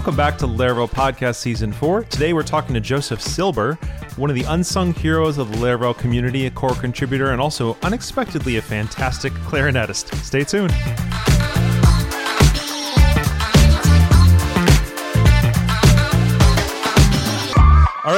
Welcome back to Laravel Podcast Season 4. Today we're talking to Joseph Silber, one of the unsung heroes of the Laravel community, a core contributor, and also unexpectedly a fantastic clarinetist. Stay tuned.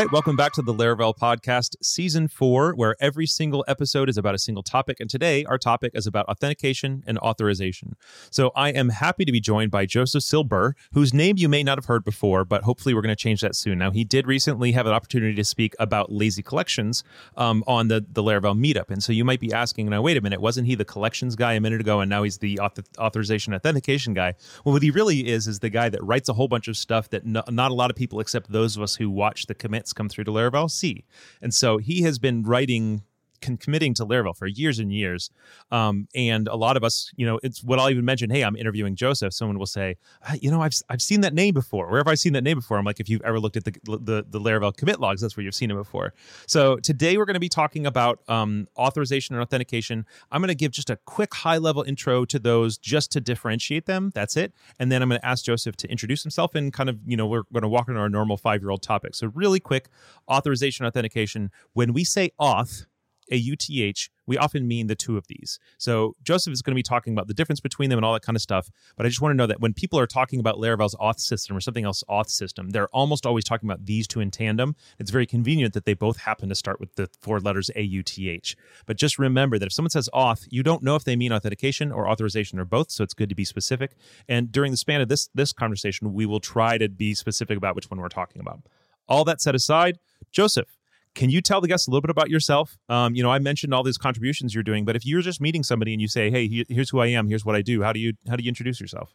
Right, welcome back to the Laravel Podcast, Season 4, where every single episode is about a single topic. And today, our topic is about authentication and authorization. So I am happy to be joined by Joseph Silber, whose name you may not have heard before, but hopefully we're going to change that soon. Now, he did recently have an opportunity to speak about lazy collections um, on the, the Laravel meetup. And so you might be asking, now, wait a minute, wasn't he the collections guy a minute ago, and now he's the author- authorization authentication guy? Well, what he really is, is the guy that writes a whole bunch of stuff that no, not a lot of people, except those of us who watch the commits come through to Laravel see. And so he has been writing con- committing to Laravel for years and years. Um, and a lot of us, you know, it's what I'll even mention. Hey, I'm interviewing Joseph. Someone will say, "Ah, you know, I've I've seen that name before. Where have I seen that name before? I'm like, if you've ever looked at the the, the Laravel commit logs, that's where you've seen it before. So today we're going to be talking about um, authorization and authentication. I'm going to give just a quick high level intro to those, just to differentiate them. That's it. And then I'm going to ask Joseph to introduce himself and kind of, you know, we're going to walk into our normal five year old topic. So really quick, authorization authentication. When we say auth AUTH, we often mean the two of these. So Joseph is going to be talking about the difference between them and all that kind of stuff. But I just want to know that when people are talking about Laravel's auth system or something else auth system, they're almost always talking about these two in tandem. It's very convenient that they both happen to start with the four letters AUTH. But just remember that if someone says auth, you don't know if they mean authentication or authorization or both. So it's good to be specific. And during the span of this this conversation, we will try to be specific about which one we're talking about. All that set aside, Joseph, can you tell the guests a little bit about yourself? Um, you know, I mentioned all these contributions you're doing, but if you're just meeting somebody and you say, "Hey, here's who I am. Here's what I do," how do you how do you introduce yourself?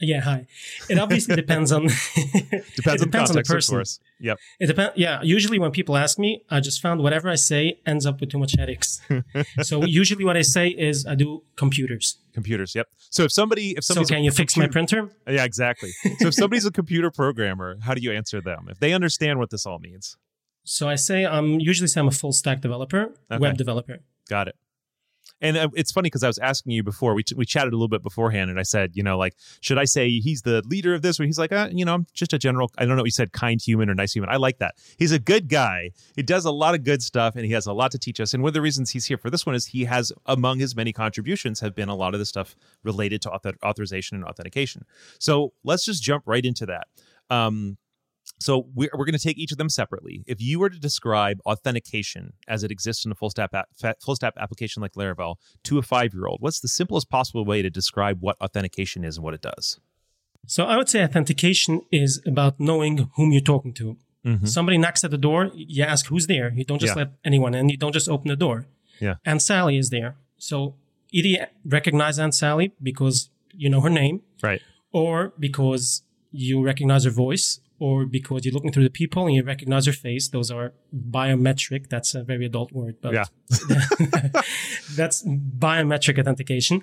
Yeah, hi. It obviously depends on Depends, on depends on the of person. course. Yep. It depends. Yeah, usually when people ask me, I just found whatever I say ends up with too much headaches. so usually what I say is I do computers. Computers. Yep. So if somebody if So can you fix my printer? Yeah, exactly. So if somebody's a computer programmer, how do you answer them if they understand what this all means? So I say I'm usually say I'm a full stack developer, Okay. web developer. Got it. And uh, it's funny because I was asking you before we, we chatted a little bit beforehand, and I said, you know, like, should I say he's the leader of this? Or he's like, uh, you know, I'm just a general. I don't know. He said kind human or nice human. I like that. He's a good guy. He does a lot of good stuff, and he has a lot to teach us. And one of the reasons he's here for this one is he has, among his many contributions, have been a lot of the stuff related to author- authorization and authentication. So let's just jump right into that. Um, so we're, we're going to take each of them separately. If you were to describe authentication as it exists in a full stack full stack application like Laravel to a five year old, what's the simplest possible way to describe what authentication is and what it does? So I would say authentication is about knowing whom you're talking to. Mhm. Somebody knocks at the door, you ask who's there. You don't just Yeah. let anyone in. You don't just open the door. Yeah. Aunt Sally is there. So either you recognize Aunt Sally because you know her name, Right. or because you recognize her voice, or because you're looking through the people and you recognize her face. Those are biometric. That's a very adult word, but Yeah. that's biometric authentication.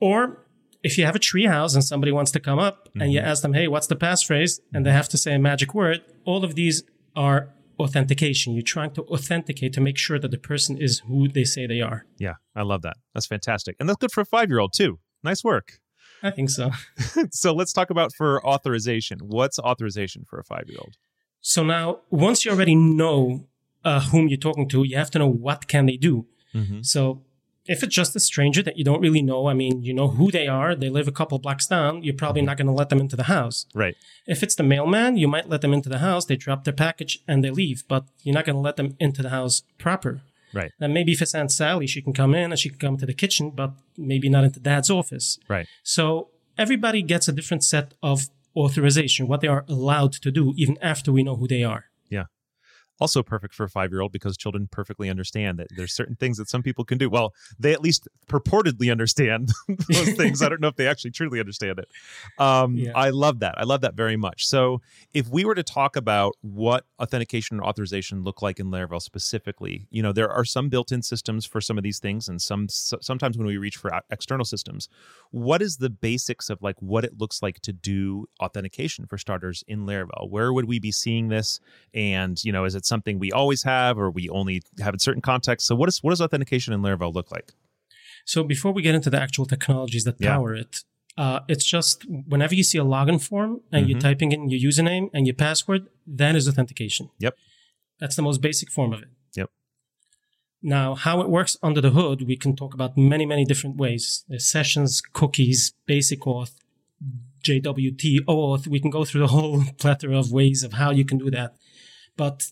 Or if you have a treehouse and somebody wants to come up and you mm-hmm. ask them, hey, what's the passphrase? And they mm-hmm. have to say a magic word. All of these are authentication. You're trying to authenticate to make sure that the person is who they say they are. Yeah. I love that. That's fantastic. And that's good for a five year old, too. Nice work. I think so. so let's talk about for authorization. What's authorization for a five year old? So now, once you already know uh, whom you're talking to, you have to know what can they do. Mm-hmm. So if it's just a stranger that you don't really know, I mean, you know who they are, they live a couple blocks down, you're probably not going to let them into the house. Right. If it's the mailman, you might let them into the house, they drop their package and they leave, but you're not going to let them into the house proper. Right. And maybe if it's Aunt Sally, she can come in and she can come to the kitchen, but maybe not into dad's office. Right. So everybody gets a different set of authorization, what they are allowed to do, even after we know who they are. Also perfect for a five year old because children perfectly understand that there's certain things that some people can do. Well, they at least purportedly understand those things. I don't know if they actually truly understand it. Um, Yeah. I love that. I love that very much. So, if we were to talk about what authentication and authorization look like in Laravel specifically, you know, there are some built in systems for some of these things, and some so- sometimes when we reach for external systems, what is the basics of like what it looks like to do authentication for starters in Laravel? Where would we be seeing this? And you know, is it something we always have, or we only have in certain contexts? So, what is what does authentication in Laravel look like? So before we get into the actual technologies that Yeah. power it, Uh, it's just whenever you see a login form and you're Mhm. typing in your username and your password, that is authentication. Yep. That's the most basic form of it. Yep. Now, how it works under the hood, we can talk about many, many different ways. There's sessions, cookies, basic auth, JWT, OAuth. We can go through the whole plethora of ways of how you can do that. But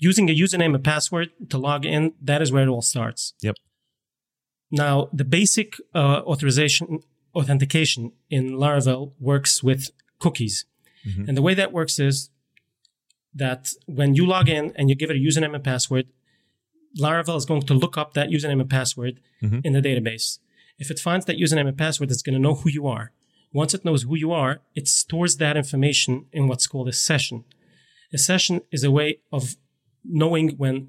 using a username and password to log in, that is where it all starts. Yep. Now, the basic uh, authorization authentication in Laravel works with cookies. Mhm. And the way that works is that when you log in and you give it a username and password, Laravel is going to look up that username and password Mhm. in the database. If it finds that username and password, it's going to know who you are. Once it knows who you are, it stores that information in what's called a session. A session is a way of knowing when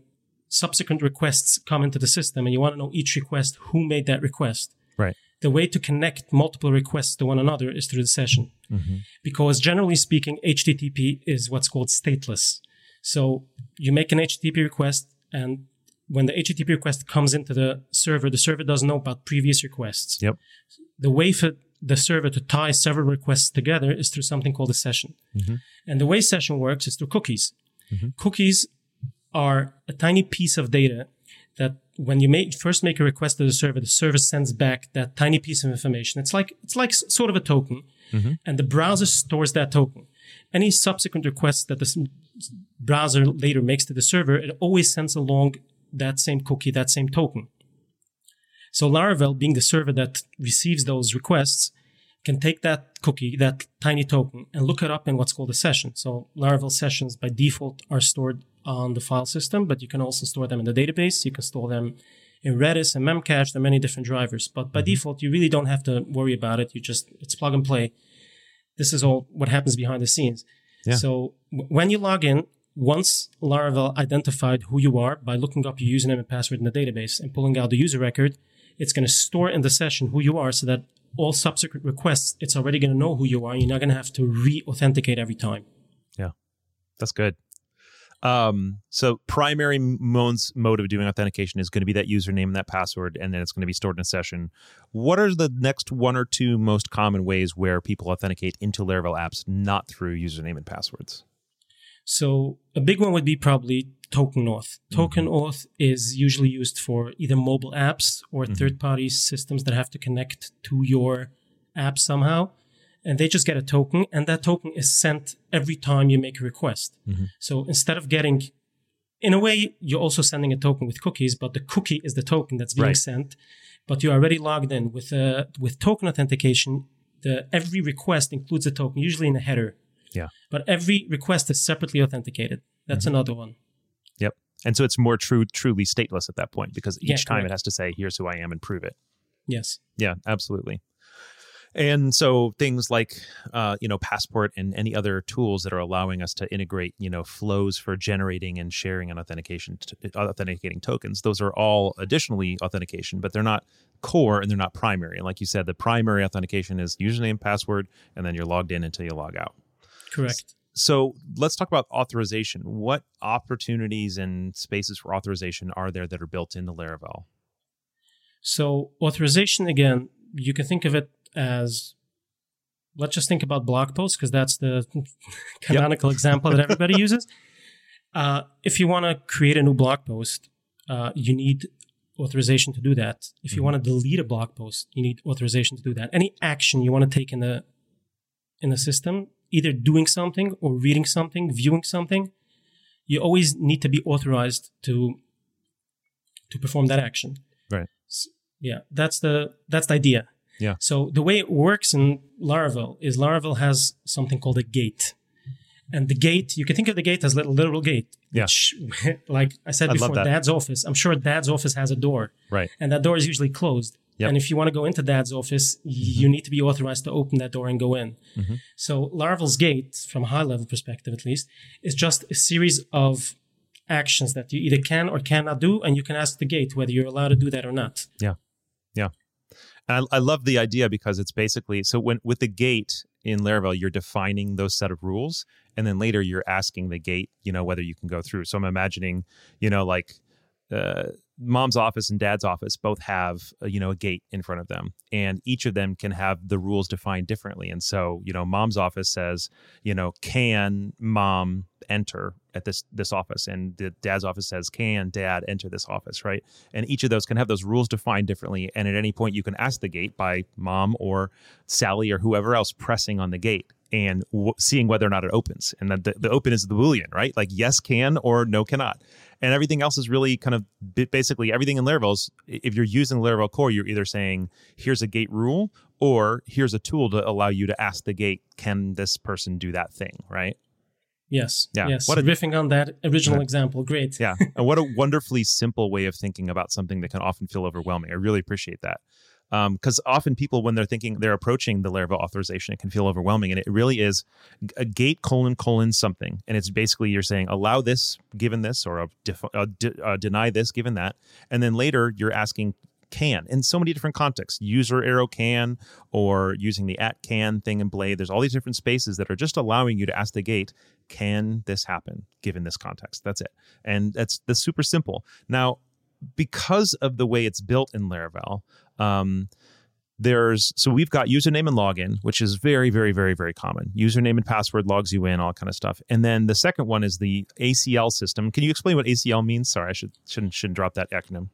subsequent requests come into the system and you want to know each request who made that request. Right. The way to connect multiple requests to one another is through the session Mhm. because generally speaking, HTTP is what's called stateless. So you make an HTTP request, and when the HTTP request comes into the server, the server doesn't know about previous requests. Yep. The way for the server to tie several requests together is through something called a session. Mhm. And the way session works is through cookies. Mhm. Cookies are a tiny piece of data that when you make, first make a request to the server, the server sends back that tiny piece of information. It's like it's like sort of a token, Mhm. and the browser stores that token. Any subsequent requests that the browser later makes to the server, it always sends along that same cookie, that same token. So Laravel, being the server that receives those requests, can take that cookie, that tiny token, and look it up in what's called a session. So Laravel sessions by default are stored on the file system, but you can also store them in the database. You can store them in Redis and Memcache. There are many different drivers, but by mm-hmm. default, you really don't have to worry about it. You just, it's plug and play. This is all what happens behind the scenes. Yeah. So w- when you log in, once Laravel identified who you are by looking up your username and password in the database and pulling out the user record, it's going to store in the session who you are so that all subsequent requests, it's already going to know who you are. You're not going to have to re authenticate every time. Yeah, that's good. Um, so primary modes mode of doing authentication is going to be that username and that password, and then it's going to be stored in a session. What are the next one or two most common ways where people authenticate into Laravel apps not through username and passwords? So a big one would be probably token auth. Token auth is usually used for either mobile apps or third party systems that have to connect to your app somehow. And they just get a token, and that token is sent every time you make a request. Mhm. So instead of getting, in a way, you're also sending a token with cookies, but the cookie is the token that's being Right. sent. But you're already logged in with uh, with token authentication. The every request includes a token, usually in a header. Yeah. But every request is separately authenticated. That's Mm-hmm. another one. Yep. And so it's more true, truly stateless at that point because each Yeah, time correct. it has to say, "Here's who I am" and prove it. Yes. Yeah, absolutely. And so things like, uh, you know, Passport and any other tools that are allowing us to integrate, you know, flows for generating and sharing and authentication, t- authenticating tokens. Those are all additionally authentication, but they're not core and they're not primary. And like you said, the primary authentication is username, password, and then you're logged in until you log out. Correct. So let's talk about authorization. What opportunities and spaces for authorization are there that are built into Laravel? So authorization again, you can think of it as let's just think about blog posts because that's the canonical example that everybody uses. Uh, if you want to create a new blog post, uh, you need authorization to do that. If you Mhm. want to delete a blog post, you need authorization to do that. Any action you want to take in the in the system, either doing something or reading something, viewing something, you always need to be authorized to to perform that action. Right. S- yeah, that's the that's the idea. Yeah. So the way it works in Laravel is Laravel has something called a gate. And the gate, you can think of the gate as a little literal gate. Yeah. Which, like I said I love before, dad's office. I'm sure dad's office has a door. Right. And that door is usually closed. Yep. And if you want to go into dad's office, you need to be authorized to open that door and go in. Mhm. So Laravel's gate, from a high level perspective at least, is just a series of actions that you either can or cannot do, and you can ask the gate whether you're allowed to do that or not. And I, I love the idea because it's basically so when with the gate in Laravel, you're defining those set of rules, and then later you're asking the gate, you know, whether you can go through. So I'm imagining, you know, like uh, mom's office and dad's office both have uh, you know a gate in front of them and each of them can have the rules defined differently and so you know mom's office says you know can mom enter at this this office and the dad's office says can dad enter this office? Right? And each of those can have those rules defined differently and at any point you can ask the gate by mom or sally or whoever else pressing on the gate and w- seeing whether or not it opens. And the, the open is the boolean right? Like yes can or no cannot. And everything else is really kind of basically everything in Laravel's. If you're using Laravel core, you're either saying here's a gate rule or here's a tool to allow you to ask the gate, can this person do that thing, right? Yes. Yeah. Yes. What a, Riffing on that original yeah. example, great. yeah. And what a wonderfully simple way of thinking about something that can often feel overwhelming. I really appreciate that because um, often people when they're thinking they're approaching the Laravel authorization, it can feel overwhelming, and it really is a gate colon colon something, and it's basically you're saying allow this given this or a def- uh, uh, deny this given that, and then later you're asking can in so many different contexts user arrow can or using the at can thing in blade there's all these different spaces that are just allowing you to ask the gate can this happen given this context that's it and that's that's super simple now because of the way it's built in laravel um, there's so we've got username and login, which is very, very, very, very common. Username and password logs you in, all kind of stuff. And then the second one is the ACL system. Can you explain what ACL means? Sorry, I should shouldn't shouldn't drop that acronym.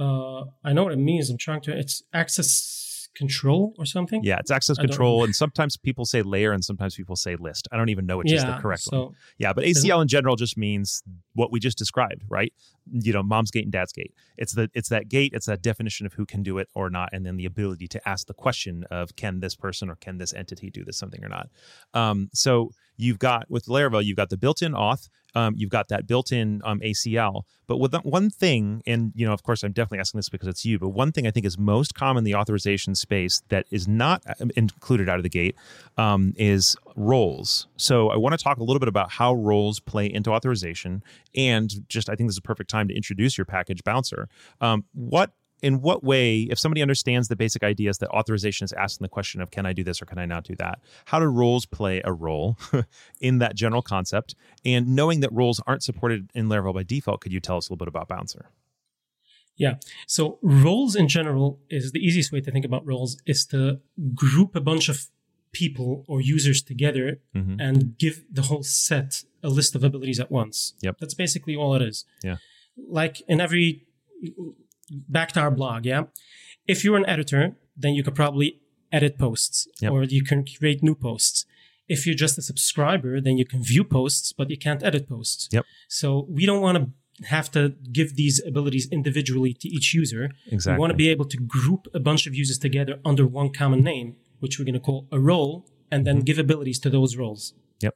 Uh, I know what it means. I'm trying to. It's access control or something. Yeah, it's access control, and sometimes people say layer, and sometimes people say list. I don't even know which yeah, is the correct so one. Yeah, but ACL in general just means what we just described, right? You know, mom's gate and dad's gate. It's the it's that gate. It's that definition of who can do it or not, and then the ability to ask the question of can this person or can this entity do this something or not. Um, so you've got with Laravel, you've got the built-in auth, um, you've got that built-in um, ACL. But with one thing, and you know, of course, I'm definitely asking this because it's you. But one thing I think is most common in the authorization space that is not uh, included out of the gate um, is roles. So I want to talk a little bit about how roles play into authorization, and just I think this is a perfect time to introduce your package bouncer. Um, what in what way, if somebody understands the basic ideas that authorization is asking the question of can I do this or can I not do that, how do roles play a role in that general concept? And knowing that roles aren't supported in Laravel by default, could you tell us a little bit about Bouncer? Yeah. So roles in general is the easiest way to think about roles is to group a bunch of people or users together mm-hmm. and give the whole set a list of abilities at once. Yep. That's basically all it is. Yeah. Like in every back to our blog, yeah. If you're an editor, then you could probably edit posts yep. or you can create new posts. If you're just a subscriber, then you can view posts, but you can't edit posts. Yep. So we don't want to have to give these abilities individually to each user. Exactly. We want to be able to group a bunch of users together under one common name, which we're going to call a role, and then mm-hmm. give abilities to those roles. Yep.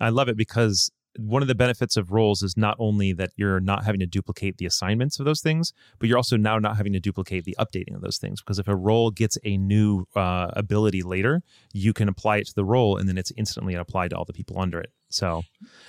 I love it because one of the benefits of roles is not only that you're not having to duplicate the assignments of those things, but you're also now not having to duplicate the updating of those things. Because if a role gets a new uh, ability later, you can apply it to the role, and then it's instantly applied to all the people under it. So,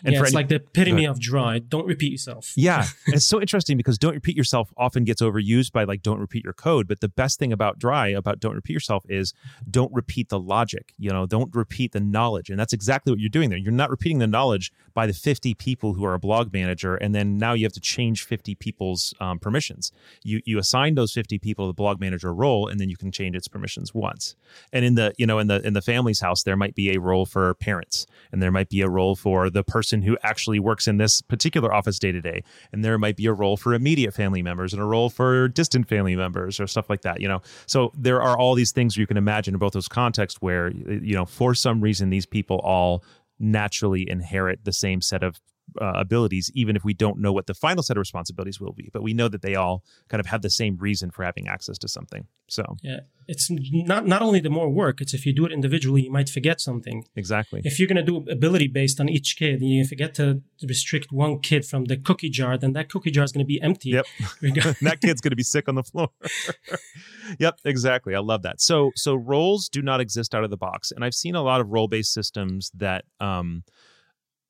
and yeah, it's any, like the epitome of dry. Don't repeat yourself. Yeah, it's so interesting because don't repeat yourself often gets overused by like don't repeat your code. But the best thing about dry about don't repeat yourself is don't repeat the logic. You know, don't repeat the knowledge, and that's exactly what you're doing there. You're not repeating the knowledge by the 50 people who are a blog manager, and then now you have to change 50 people's um, permissions. You you assign those 50 people the blog manager role, and then you can change its permissions once. And in the you know in the in the family's house, there might be a role for parents, and there might be a role role for the person who actually works in this particular office day to day. And there might be a role for immediate family members and a role for distant family members or stuff like that, you know. So there are all these things you can imagine in both those contexts where, you know, for some reason, these people all naturally inherit the same set of uh, abilities, even if we don't know what the final set of responsibilities will be. But we know that they all kind of have the same reason for having access to something. So yeah, it's not not only the more work. It's if you do it individually, you might forget something. Exactly. If you're going to do ability based on each kid, and you forget to restrict one kid from the cookie jar, then that cookie jar is going to be empty. Yep. that kid's going to be sick on the floor. yep, exactly. I love that. So so roles do not exist out of the box, and I've seen a lot of role based systems that. Um,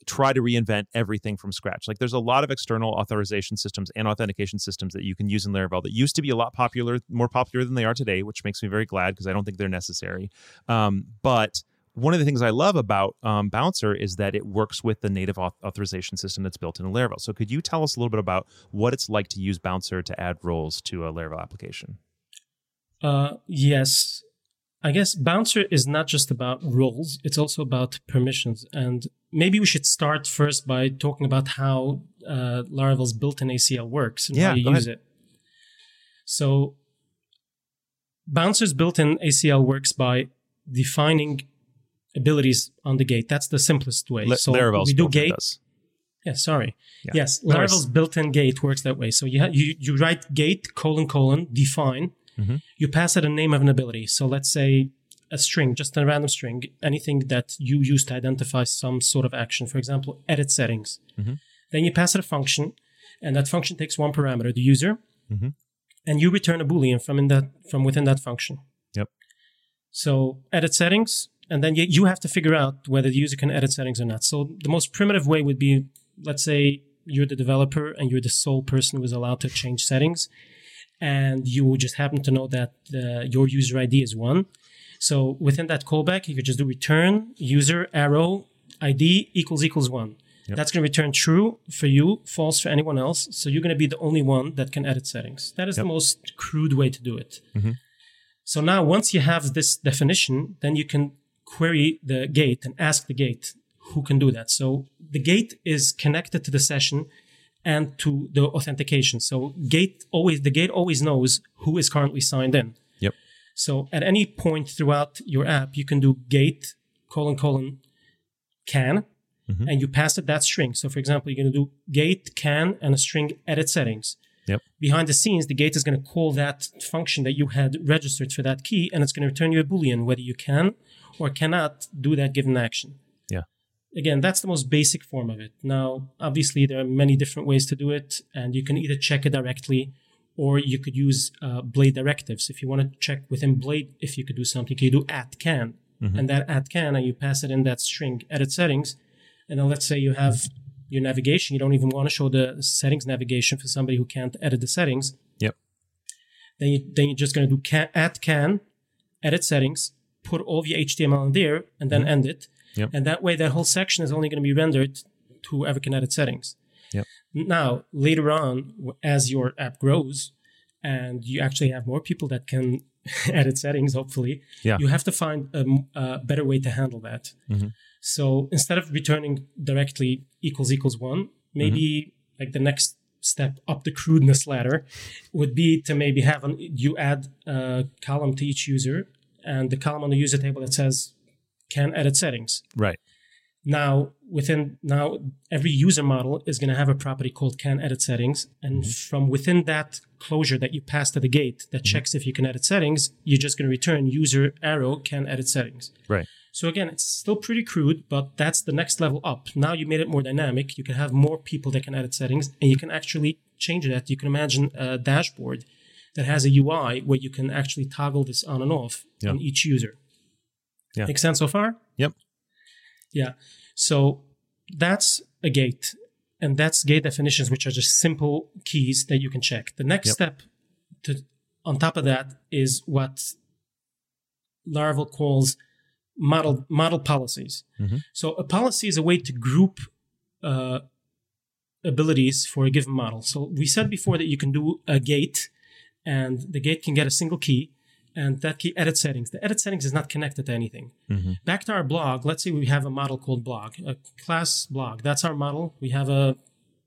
try to reinvent everything from scratch. Like there's a lot of external authorization systems and authentication systems that you can use in Laravel that used to be a lot popular, more popular than they are today, which makes me very glad because I don't think they're necessary. Um, but one of the things I love about um, Bouncer is that it works with the native auth- authorization system that's built into Laravel. So could you tell us a little bit about what it's like to use Bouncer to add roles to a Laravel application? Uh, yes. I guess Bouncer is not just about roles, it's also about permissions. And maybe we should start first by talking about how uh, Laravel's built in ACL works and Yeah, how you use it. So, Bouncer's built in ACL works by defining abilities on the gate. That's the simplest way. La- so Laravel's we do built gate. does. Yeah, sorry. Yeah. Yes. Laravel's built-in gate works that way. So you ha- you you write gate colon colon define. Mhm. You pass it a name of an ability. So let's say a string, just a random string, anything that you use to identify some sort of action. For example, edit settings. Mhm. Then you pass it a function, and that function takes one parameter, the user, Mhm. and you return a boolean from in that from within that function. Yep. So edit settings, and then you, you have to figure out whether the user can edit settings or not. So the most primitive way would be, let's say you're the developer and you're the sole person who is allowed to change settings, and you just happen to know that uh, your user ID is one. So within that callback, you could just do return user arrow ID equals equals one. Yep. That's going to return true for you, false for anyone else. So you're going to be the only one that can edit settings. That is Yep. the most crude way to do it. Mhm. So now, once you have this definition, then you can query the gate and ask the gate who can do that. So the gate is connected to the session and to the authentication. So gate always the gate always knows who is currently signed in. Yep. So at any point throughout your app, you can do gate colon colon can, Mhm. and you pass it that string. So for example, you're going to do gate can and a string edit settings. Yep. Behind the scenes, the gate is going to call that function that you had registered for that key, and it's going to return you a boolean whether you can or cannot do that given action. Again, that's the most basic form of it. Now, obviously, there are many different ways to do it, and you can either check it directly or you could use uh, blade directives. If you want to check within blade if you could do something, you do at can, Mhm. and that at can, and you pass it in that string edit settings, and then let's say you have your navigation, you don't even want to show the settings navigation for somebody who can't edit the settings. Yep. Then you then you're just going to do can, at can, edit settings, put all of your HTML in there, and then end it. Yep. And that way, that whole section is only going to be rendered to whoever can edit settings. Yep. Now, later on, as your app grows, and you actually have more people that can edit settings, hopefully, Yeah. you have to find a better way to handle that. Mhm. So instead of returning directly equals equals one, maybe like the next step up the crudeness ladder would be to maybe have an, you add a column to each user and the column on the user table that says can edit settings. Right. Now, within now, every user model is going to have a property called can edit settings, and mm-hmm. from within that closure that you pass to the gate that mm-hmm. checks if you can edit settings, you're just going to return user arrow can edit settings. Right. So again, it's still pretty crude, but that's the next level up. Now you made it more dynamic. You can have more people that can edit settings, and you can actually change that. You can imagine a dashboard that has a UI where you can actually toggle this on and off Yeah. on each user. Yeah. Make sense so far? Yep. Yeah. So that's a gate. And that's gate definitions, which are just simple keys that you can check. The next Yep. step to on top of that is what Laravel calls model model policies. Mhm. So a policy is a way to group uh, abilities for a given model. So we said before that you can do a gate, and the gate can get a single key, and that key edit settings. The edit settings is not connected to anything. Mhm. Back to our blog. Let's say we have a model called blog, a class blog. That's our model. We have a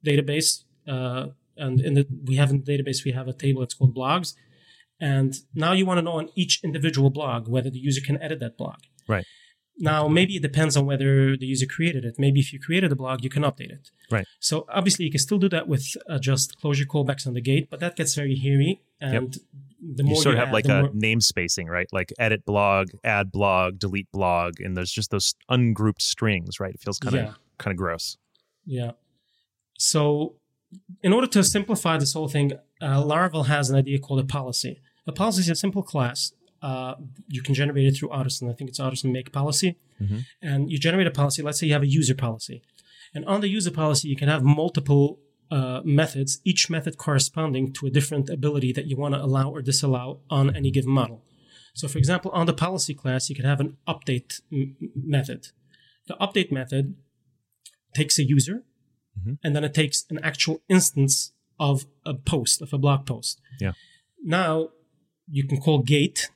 database, uh, and in the we have in the database we have a table that's called blogs. And now you want to know on each individual blog whether the user can edit that blog. Right. Now, maybe it depends on whether the user created it. Maybe if you created a blog, you can update it. Right. So obviously, you can still do that with uh, just closure callbacks on the gate, but that gets very hairy. And the more you sort of have add, like a more- name spacing, right? Like edit blog, add blog, delete blog, and there's just those ungrouped strings, right? It feels kind of Yeah. kind of gross. Yeah. So, in order to simplify this whole thing, uh, Laravel has an idea called a policy. A policy is a simple class. Uh, you can generate it through Artisan. I think it's Artisan Make Policy. Mhm. And you generate a policy. Let's say you have a user policy. And on the user policy, you can have multiple uh, methods, each method corresponding to a different ability that you want to allow or disallow on any given model. So, for example, on the policy class, you can have an update m- method. The update method takes a user Mhm. and then it takes an actual instance of a post, of a blog post. Yeah. Now you can call gate,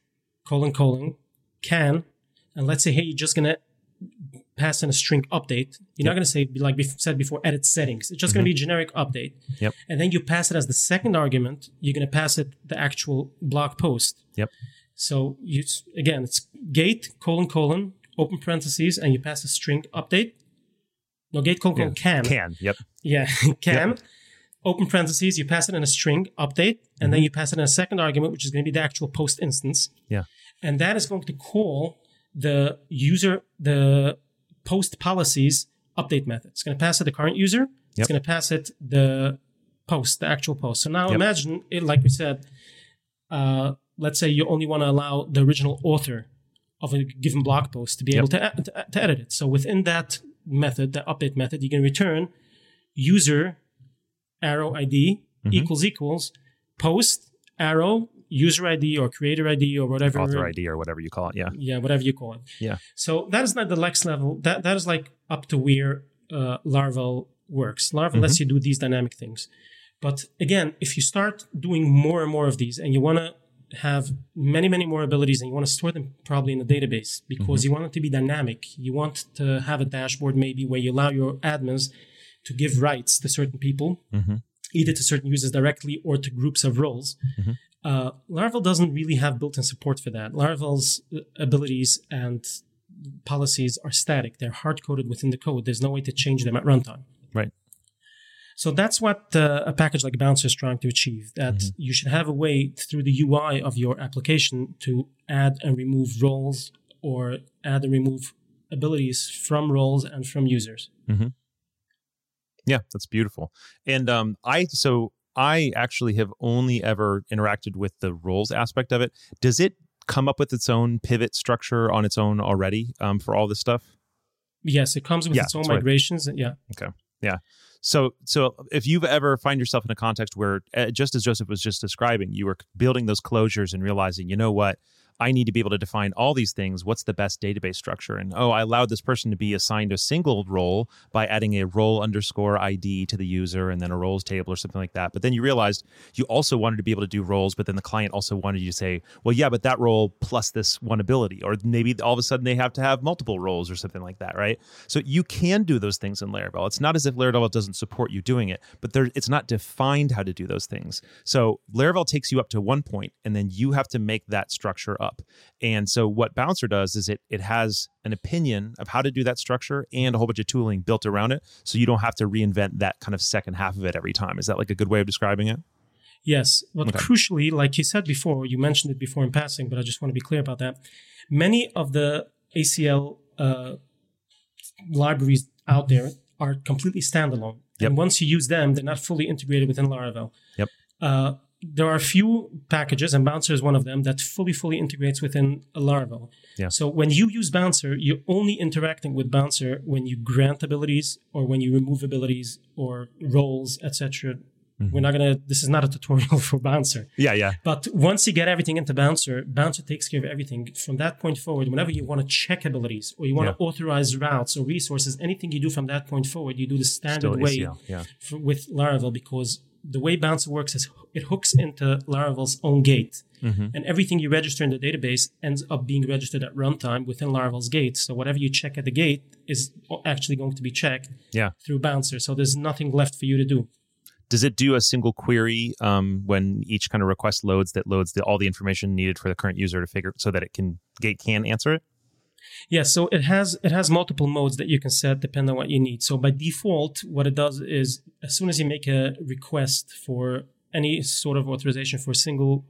colon, colon, can, and let's say, hey, you're just going to pass in a string update. You're not going to say, like we said before, edit settings. It's just going to mm-hmm. be a generic update. Yep. And then you pass it as the second argument. You're going to pass it the actual blog post. Yep. So you again, it's gate colon colon open parentheses, and you pass a string update. No gate colon colon can Can. Yep. yeah can open parentheses. You pass it in a string update, and then mm-hmm. you pass it in a second argument, which is going to be the actual post instance, Yeah. And that is going to call the user the post policies update method. It's going to pass it the current user. Yep. It's going to pass it the post, the actual post. So now Yep. imagine it, like we said, uh, let's say you only want to allow the original author of a given blog post to be Yep. able to, to, to edit it. So within that method, the update method, you can return user arrow ID Mhm. equals equals post arrow user ID or creator ID or whatever Author ID or whatever you call it. Yeah. yeah, whatever you call it. Yeah. So that is not the Lex level. That that is like up to where uh, Laravel works. Laravel lets you do these dynamic things. But again, if you start doing more and more of these, and you want to have many, many more abilities, and you want to store them probably in a database because you want it to be dynamic. You want to have a dashboard maybe where you allow your admins to give rights to certain people, Mhm. either to certain users directly or to groups of roles. Uh, Laravel doesn't really have built-in support for that. Laravel's uh, abilities and policies are static; they're hard-coded within the code. There's no way to change them at runtime. Right. So that's what uh, a package like Bouncer is trying to achieve. That you should have a way through the UI of your application to add and remove roles or add and remove abilities from roles and from users. Yeah, that's beautiful. And um, I so I actually have only ever interacted with the roles aspect of it. Does it come up with its own pivot structure on its own already um, for all this stuff? Yes, it comes with Yeah, its own that's what I- migrations. Yeah. Okay. Yeah. So so if you've ever find yourself in a context where uh, just as Joseph was just describing, you were building those closures and realizing, you know what, I need to be able to define all these things. What's the best database structure? And oh, I allowed this person to be assigned a single role by adding a role underscore ID to the user and then a roles table or something like that. But then you realized you also wanted to be able to do roles, but then the client also wanted you to say, well, yeah, but that role plus this one ability, or maybe all of a sudden they have to have multiple roles or something like that, right? So you can do those things in Laravel. It's not as if Laravel doesn't support you doing it, but there, it's not defined how to do those things. So Laravel takes you up to one point, and then you have to make that structure up. And so what Bouncer does is it it has an opinion of how to do that structure and a whole bunch of tooling built around it, so you don't have to reinvent that kind of second half of it every time. Is that like a good way of describing it? Yes, but Okay. crucially, like you said before, you mentioned it before in passing, but I just want to be clear about that. Many of the ACL uh, libraries out there are completely standalone, Yep. and once you use them, they're not fully integrated within Laravel. Yep. Uh, there are a few packages, and Bouncer is one of them, that fully, fully integrates within Laravel. Yeah. So when you use Bouncer, you're only interacting with Bouncer when you grant abilities or when you remove abilities or roles, etc. Mm-hmm. We're not gonna. This is not a tutorial for Bouncer. Yeah, yeah, But once you get everything into Bouncer, Bouncer takes care of everything. From that point forward, whenever you want to check abilities or you want Yeah. to authorize routes or resources, anything you do from that point forward, you do the standard still way. Yeah, for, with Laravel because the way Bouncer works is it hooks into Laravel's own gate. Mm-hmm. And everything you register in the database ends up being registered at runtime within Laravel's gate. So whatever you check at the gate is actually going to be checked yeah. through Bouncer. So there's nothing left for you to do. Does it do a single query um, when each kind of request loads that loads the, all the information needed for the current user to figure so that it can gate can answer it? Yeah, so it has it has multiple modes that you can set depending on what you need. So by default, what it does is as soon as you make a request for any sort of authorization for a single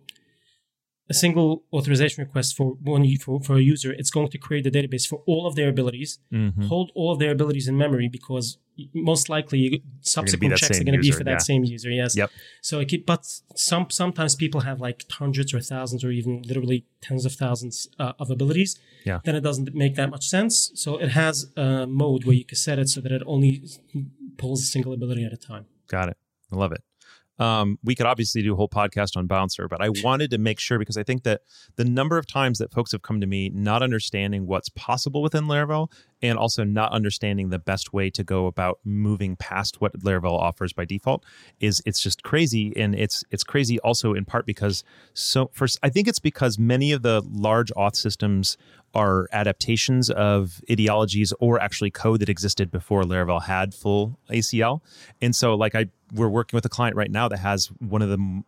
a single authorization request for one for, for a user, it's going to create the database for all of their abilities, Mm-hmm. hold all of their abilities in memory because most likely subsequent checks are going to be for that yeah. same user. Yes. Yep. So it keep, but some sometimes people have like hundreds or thousands or even literally tens of thousands uh, of abilities. Yeah. Then it doesn't make that much sense. So it has a mode where you can set it so that it only pulls a single ability at a time. Got it. I love it. Um, we could obviously do a whole podcast on Bouncer, but I wanted to make sure because I think that the number of times that folks have come to me not understanding what's possible within Laravel and also not understanding the best way to go about moving past what Laravel offers by default is it's just crazy, and it's it's crazy also in part because so first I think it's because many of the large auth systems are adaptations of ideologies or actually code that existed before Laravel had full ACL. And so, like, I we're working with a client right now that has one of the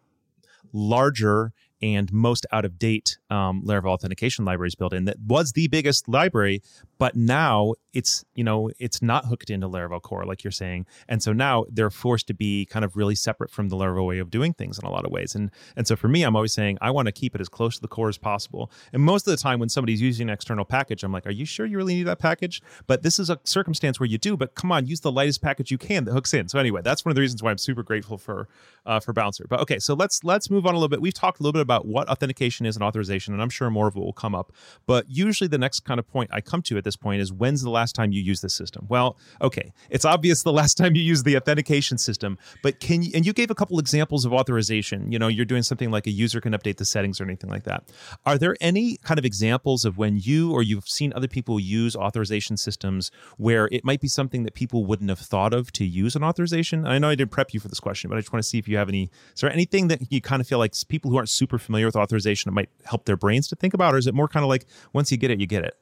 larger and most out of date um, Laravel authentication libraries built in that was the biggest library, but now it's you know it's not hooked into Laravel core like you're saying, and so now they're forced to be kind of really separate from the Laravel way of doing things in a lot of ways. And and so for me, I'm always saying I want to keep it as close to the core as possible. And most of the time, when somebody's using an external package, I'm like, are you sure you really need that package? But this is a circumstance where you do. But come on, use the lightest package you can that hooks in. So anyway, that's one of the reasons why I'm super grateful for uh, for Bouncer. But okay, so let's let's move on a little bit. We've talked a little bit about what authentication is and authorization, and I'm sure more of it will come up. But usually, the next kind of point I come to at this point is when's the last time you used this system? Well, okay, it's obvious the last time you used the authentication system, but can you, and you gave a couple examples of authorization. You know, you're doing something like a user can update the settings or anything like that. Are there any kind of examples of when you or you've seen other people use authorization systems where it might be something that people wouldn't have thought of to use an authorization? I know I didn't prep you for this question, but I just want to see if you have any. Is there anything that you kind of feel like people who aren't super familiar with authorization, it might help their brains to think about, or is it more kind of like once you get it, you get it?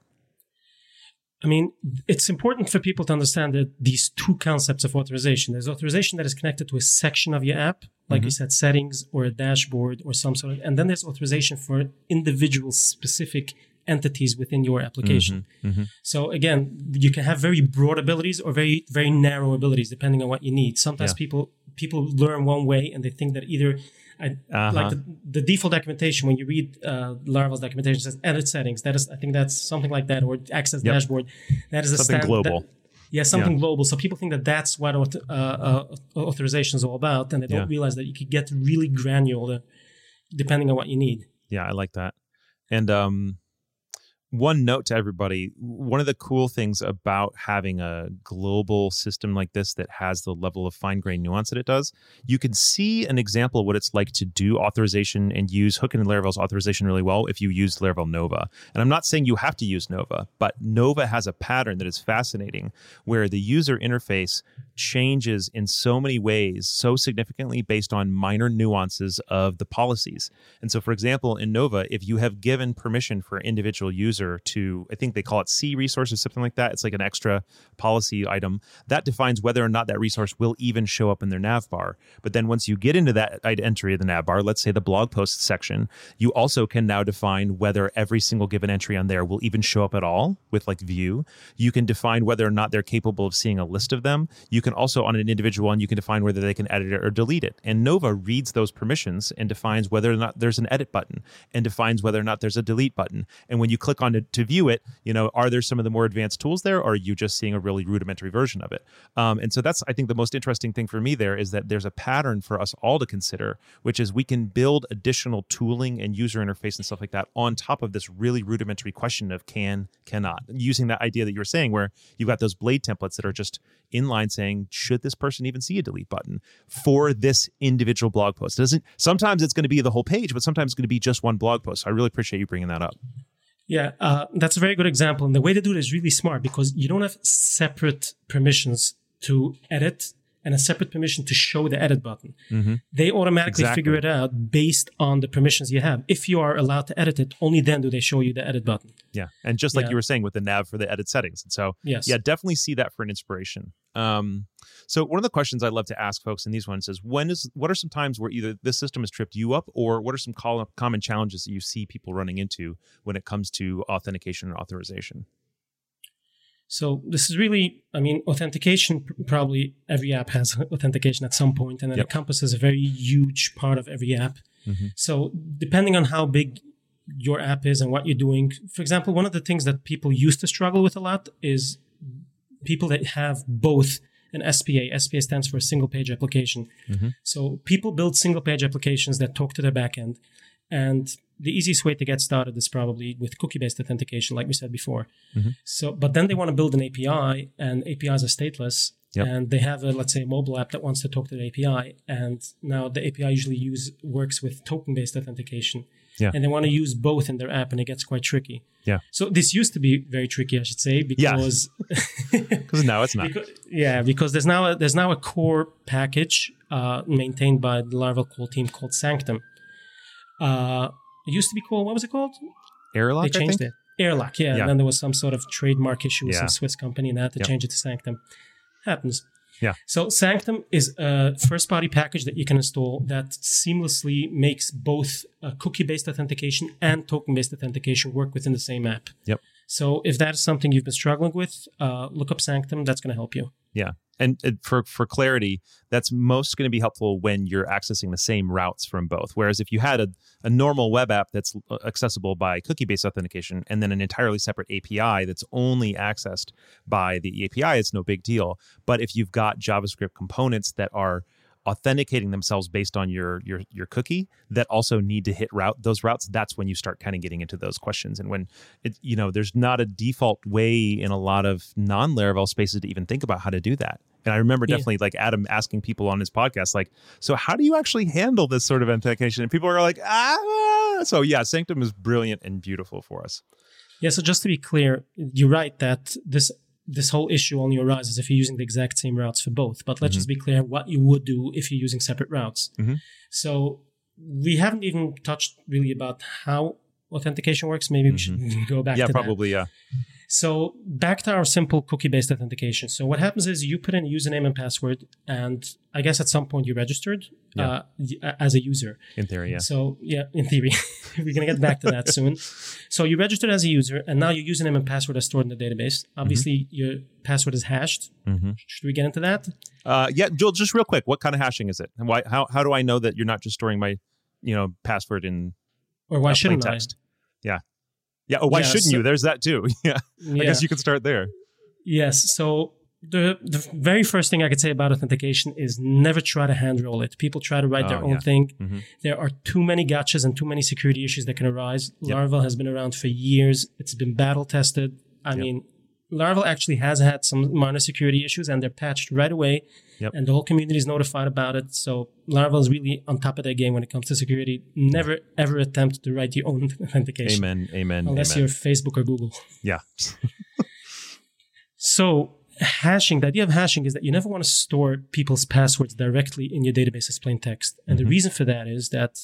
I mean, it's important for people to understand that these two concepts of authorization. There's authorization that is connected to a section of your app, like mm-hmm. you said, settings or a dashboard or some sort of, and then there's authorization for individual specific entities within your application. Mm-hmm. Mm-hmm. So again, you can have very broad abilities or very, very narrow abilities depending on what you need. Sometimes yeah. people, people learn one way and they think that either I, uh-huh. Like the, the, default documentation, when you read uh, Laravel's documentation, says edit settings. That is, I think that's something like that, or access yep. dashboard. That is a something stand, global. That, yeah, something yeah. global. So people think that that's what uh, uh, authorization is all about, and they don't yeah. realize that you could get really granular depending on what you need. Yeah, I like that. And um, one note to everybody one of the cool things about having a global system like this that has the level of fine grained nuance that it does you can see an example of what it's like to do authorization and use Hooken and laravel's authorization really well if you use laravel nova. And i'm not saying you have to use nova but nova has a pattern that is fascinating where the user interface changes in so many ways so significantly based on minor nuances of the policies and so for example in nova if you have given permission for an individual user to, I think they call it C resources, something like that. It's like an extra policy item that defines whether or not that resource will even show up in their nav bar. But then once you get into that entry of the nav bar, let's say the blog post section, you also can now define whether every single given entry on there will even show up at all with like view. You can define whether or not they're capable of seeing a list of them. You can also, on an individual one, you can define whether they can edit it or delete it. And Nova reads those permissions and defines whether or not there's an edit button and defines whether or not there's a delete button. And when you click on to, to view it, you know, are there some of the more advanced tools there, or are you just seeing a really rudimentary version of it? Um, and so that's, I think, the most interesting thing for me there is that there's a pattern for us all to consider, which is we can build additional tooling and user interface and stuff like that on top of this really rudimentary question of can, cannot, using that idea that you were saying, where you've got those blade templates that are just inline saying, should this person even see a delete button for this individual blog post? It doesn't sometimes it's going to be the whole page, but sometimes it's going to be just one blog post. So I really appreciate you bringing that up. Yeah, uh, that's a very good example. And the way to do it is really smart because you don't have separate permissions to edit and a separate permission to show the edit button. Mm-hmm. They automatically exactly. figure it out based on the permissions you have. If you are allowed to edit it, only then do they show you the edit button. Yeah. And just like yeah. you were saying with the nav for the edit settings. And so, yes. yeah, definitely see that for an inspiration. Um, so one of the questions I love to ask folks in these ones is when is what are some times where either this system has tripped you up or what are some common challenges that you see people running into when it comes to authentication and authorization? So this is really, I mean, authentication. Probably every app has authentication at some point, and it yep. encompasses a very huge part of every app. Mm-hmm. So depending on how big your app is and what you're doing, for example, one of the things that people used to struggle with a lot is people that have both an SPA. SPA stands for a single page application. Mm-hmm. So people build single page applications that talk to their backend. And the easiest way to get started is probably with cookie based authentication, like we said before. Mm-hmm. So, but then they want to build an API, and APIs are stateless. Yep. and they have a let's say a mobile app that wants to talk to the API, and now the API usually use works with token based authentication, Yeah. and they want to use both in their app, and it gets quite tricky. Yeah. So this used to be very tricky, I should say, because Because now it's not. because, yeah, because there's now a, there's now a core package uh, maintained by the Laravel core team called Sanctum. Uh, it used to be called what was it called? Airlock, they I changed it. Airlock, yeah. Yeah. And then there was some sort of trademark issue with Yeah. some Swiss company, and they had to Yep. change it to Sanctum. Happens. Yeah. So Sanctum is a first-party package that you can install that seamlessly makes both uh, cookie-based authentication and token-based authentication work within the same app. Yep. So if that is something you've been struggling with, uh, look up Sanctum. That's going to help you. Yeah. And uh, for for clarity, that's most going to be helpful when you're accessing the same routes from both. Whereas if you had a, a normal web app that's uh, accessible by cookie based authentication and then an entirely separate API that's only accessed by the API, it's no big deal. But if you've got JavaScript components that are authenticating themselves based on your your your cookie that also need to hit route those routes that's when you start kind of getting into those questions. And when it you know there's not a default way in a lot of non laravel spaces to even think about how to do that. And i remember Yeah. definitely like adam asking people on his podcast like so how do you actually handle this sort of authentication? And people are like ah! So yeah sanctum is brilliant and beautiful for us. Yeah, so just to be clear, you're right that this this whole issue only arises if you're using the exact same routes for both. But let's just be clear what you would do if you're using separate routes. Mhm. So we haven't even touched really about how authentication works. Maybe we should go back yeah to that. probably yeah So back to our simple cookie-based authentication. So what happens is you put in a username and password, and I guess at some point you registered Yeah. uh, as a user. in theory yeah So yeah, in theory, we're gonna get back to that soon. So you registered as a user, and now your username and password are stored in the database. Obviously, your password is hashed. mm-hmm. Should we get into that? Uh, yeah, Joel, just real quick, what kind of hashing is it? And why? How how do I know that you're not just storing my, you know, password in Or why uh, shouldn't I? text? Yeah, yeah. Oh, why Yeah, shouldn't so- you? There's that too. yeah. Yeah. I guess you could start there. Yes. So the the very first thing I could say about authentication is never try to hand roll it. People try to write their Oh, own yeah. thing. Mhm. There are too many gotchas and too many security issues that can arise. Yep. Laravel has been around for years. It's been battle tested. I mean, Laravel actually has had some minor security issues and they're patched right away. Yep. And the whole community is notified about it. So Laravel is really on top of their game when it comes to security. Never ever attempt to write your own authentication. Amen. Amen. Unless amen. you're Facebook or Google. Yeah. So hashing, the idea of hashing is that you never want to store people's passwords directly in your database as plain text. And the mm-hmm. reason for that is that,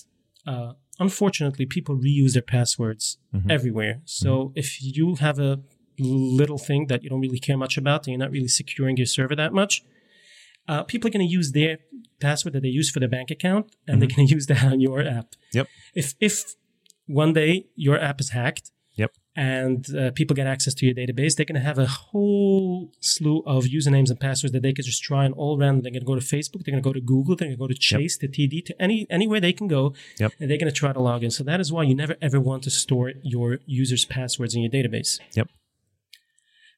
uh, unfortunately, people reuse their passwords mm-hmm. everywhere. So mm-hmm. if you have a little thing that you don't really care much about and you're not really securing your server that much, uh, people are going to use their password that they use for their bank account and they're going to use that on your app. Yep. If, if one day your app is hacked, Yep. and uh, people get access to your database, they're going to have a whole slew of usernames and passwords that they could just try and all random. They're going to go to Facebook, they're going to go to Google, they're going to go to Chase, to TD, to any anywhere they can go, Yep. and they're going to try to log in. So that is why you never ever want to store your users' passwords in your database. Yep.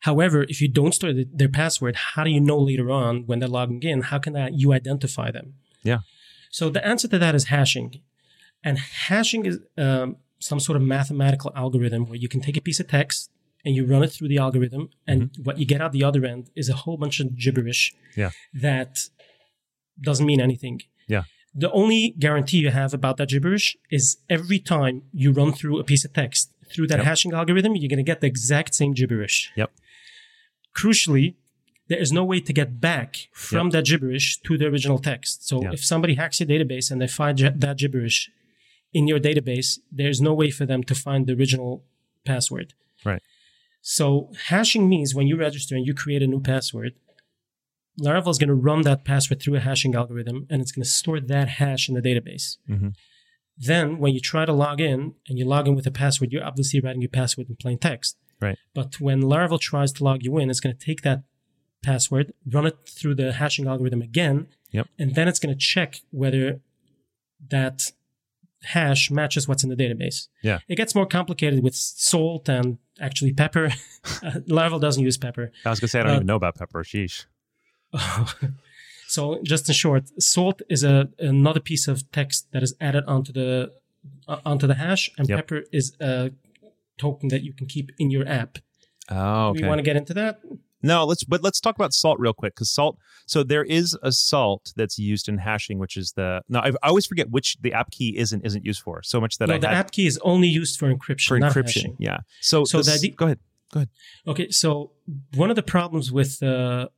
However, if you don't store the, their password, how do you know later on when they're logging in? How can that you identify them? Yeah. So the answer to that is hashing, and hashing is um, some sort of mathematical algorithm where you can take a piece of text and you run it through the algorithm, and what you get out the other end is a whole bunch of gibberish Yeah. that doesn't mean anything. Yeah. The only guarantee you have about that gibberish is every time you run through a piece of text through that Yep. hashing algorithm, you're going to get the exact same gibberish. Yep. Crucially, there is no way to get back from that gibberish to the original text. So Yeah. if somebody hacks your database and they find that gibberish in your database, there's no way for them to find the original password. Right. So hashing means when you register and you create a new password, Laravel is going to run that password through a hashing algorithm and it's going to store that hash in the database. Mhm. Then when you try to log in and you log in with a password, you're obviously writing your password in plain text. Right. But when Laravel tries to log you in, it's going to take that password, run it through the hashing algorithm again, Yep. and then it's going to check whether that hash matches what's in the database. Yeah. It gets more complicated with salt and actually pepper. Laravel doesn't use pepper. I was gonna say I don't Uh, even know about pepper. Sheesh. so just in short, salt is a another piece of text that is added onto the uh, onto the hash, and Yep. pepper is a token that you can keep in your app. Oh, We okay. want to get into that. No, let's but let's talk about salt real quick because salt. So there is a salt that's used in hashing, which is the. No, I, I always forget which the app key isn't isn't used for. So much that no, I the had app key is only used for encryption, for encryption. hashing. Yeah. So So this- the go ahead. Go ahead. Okay, so one of the problems with uh,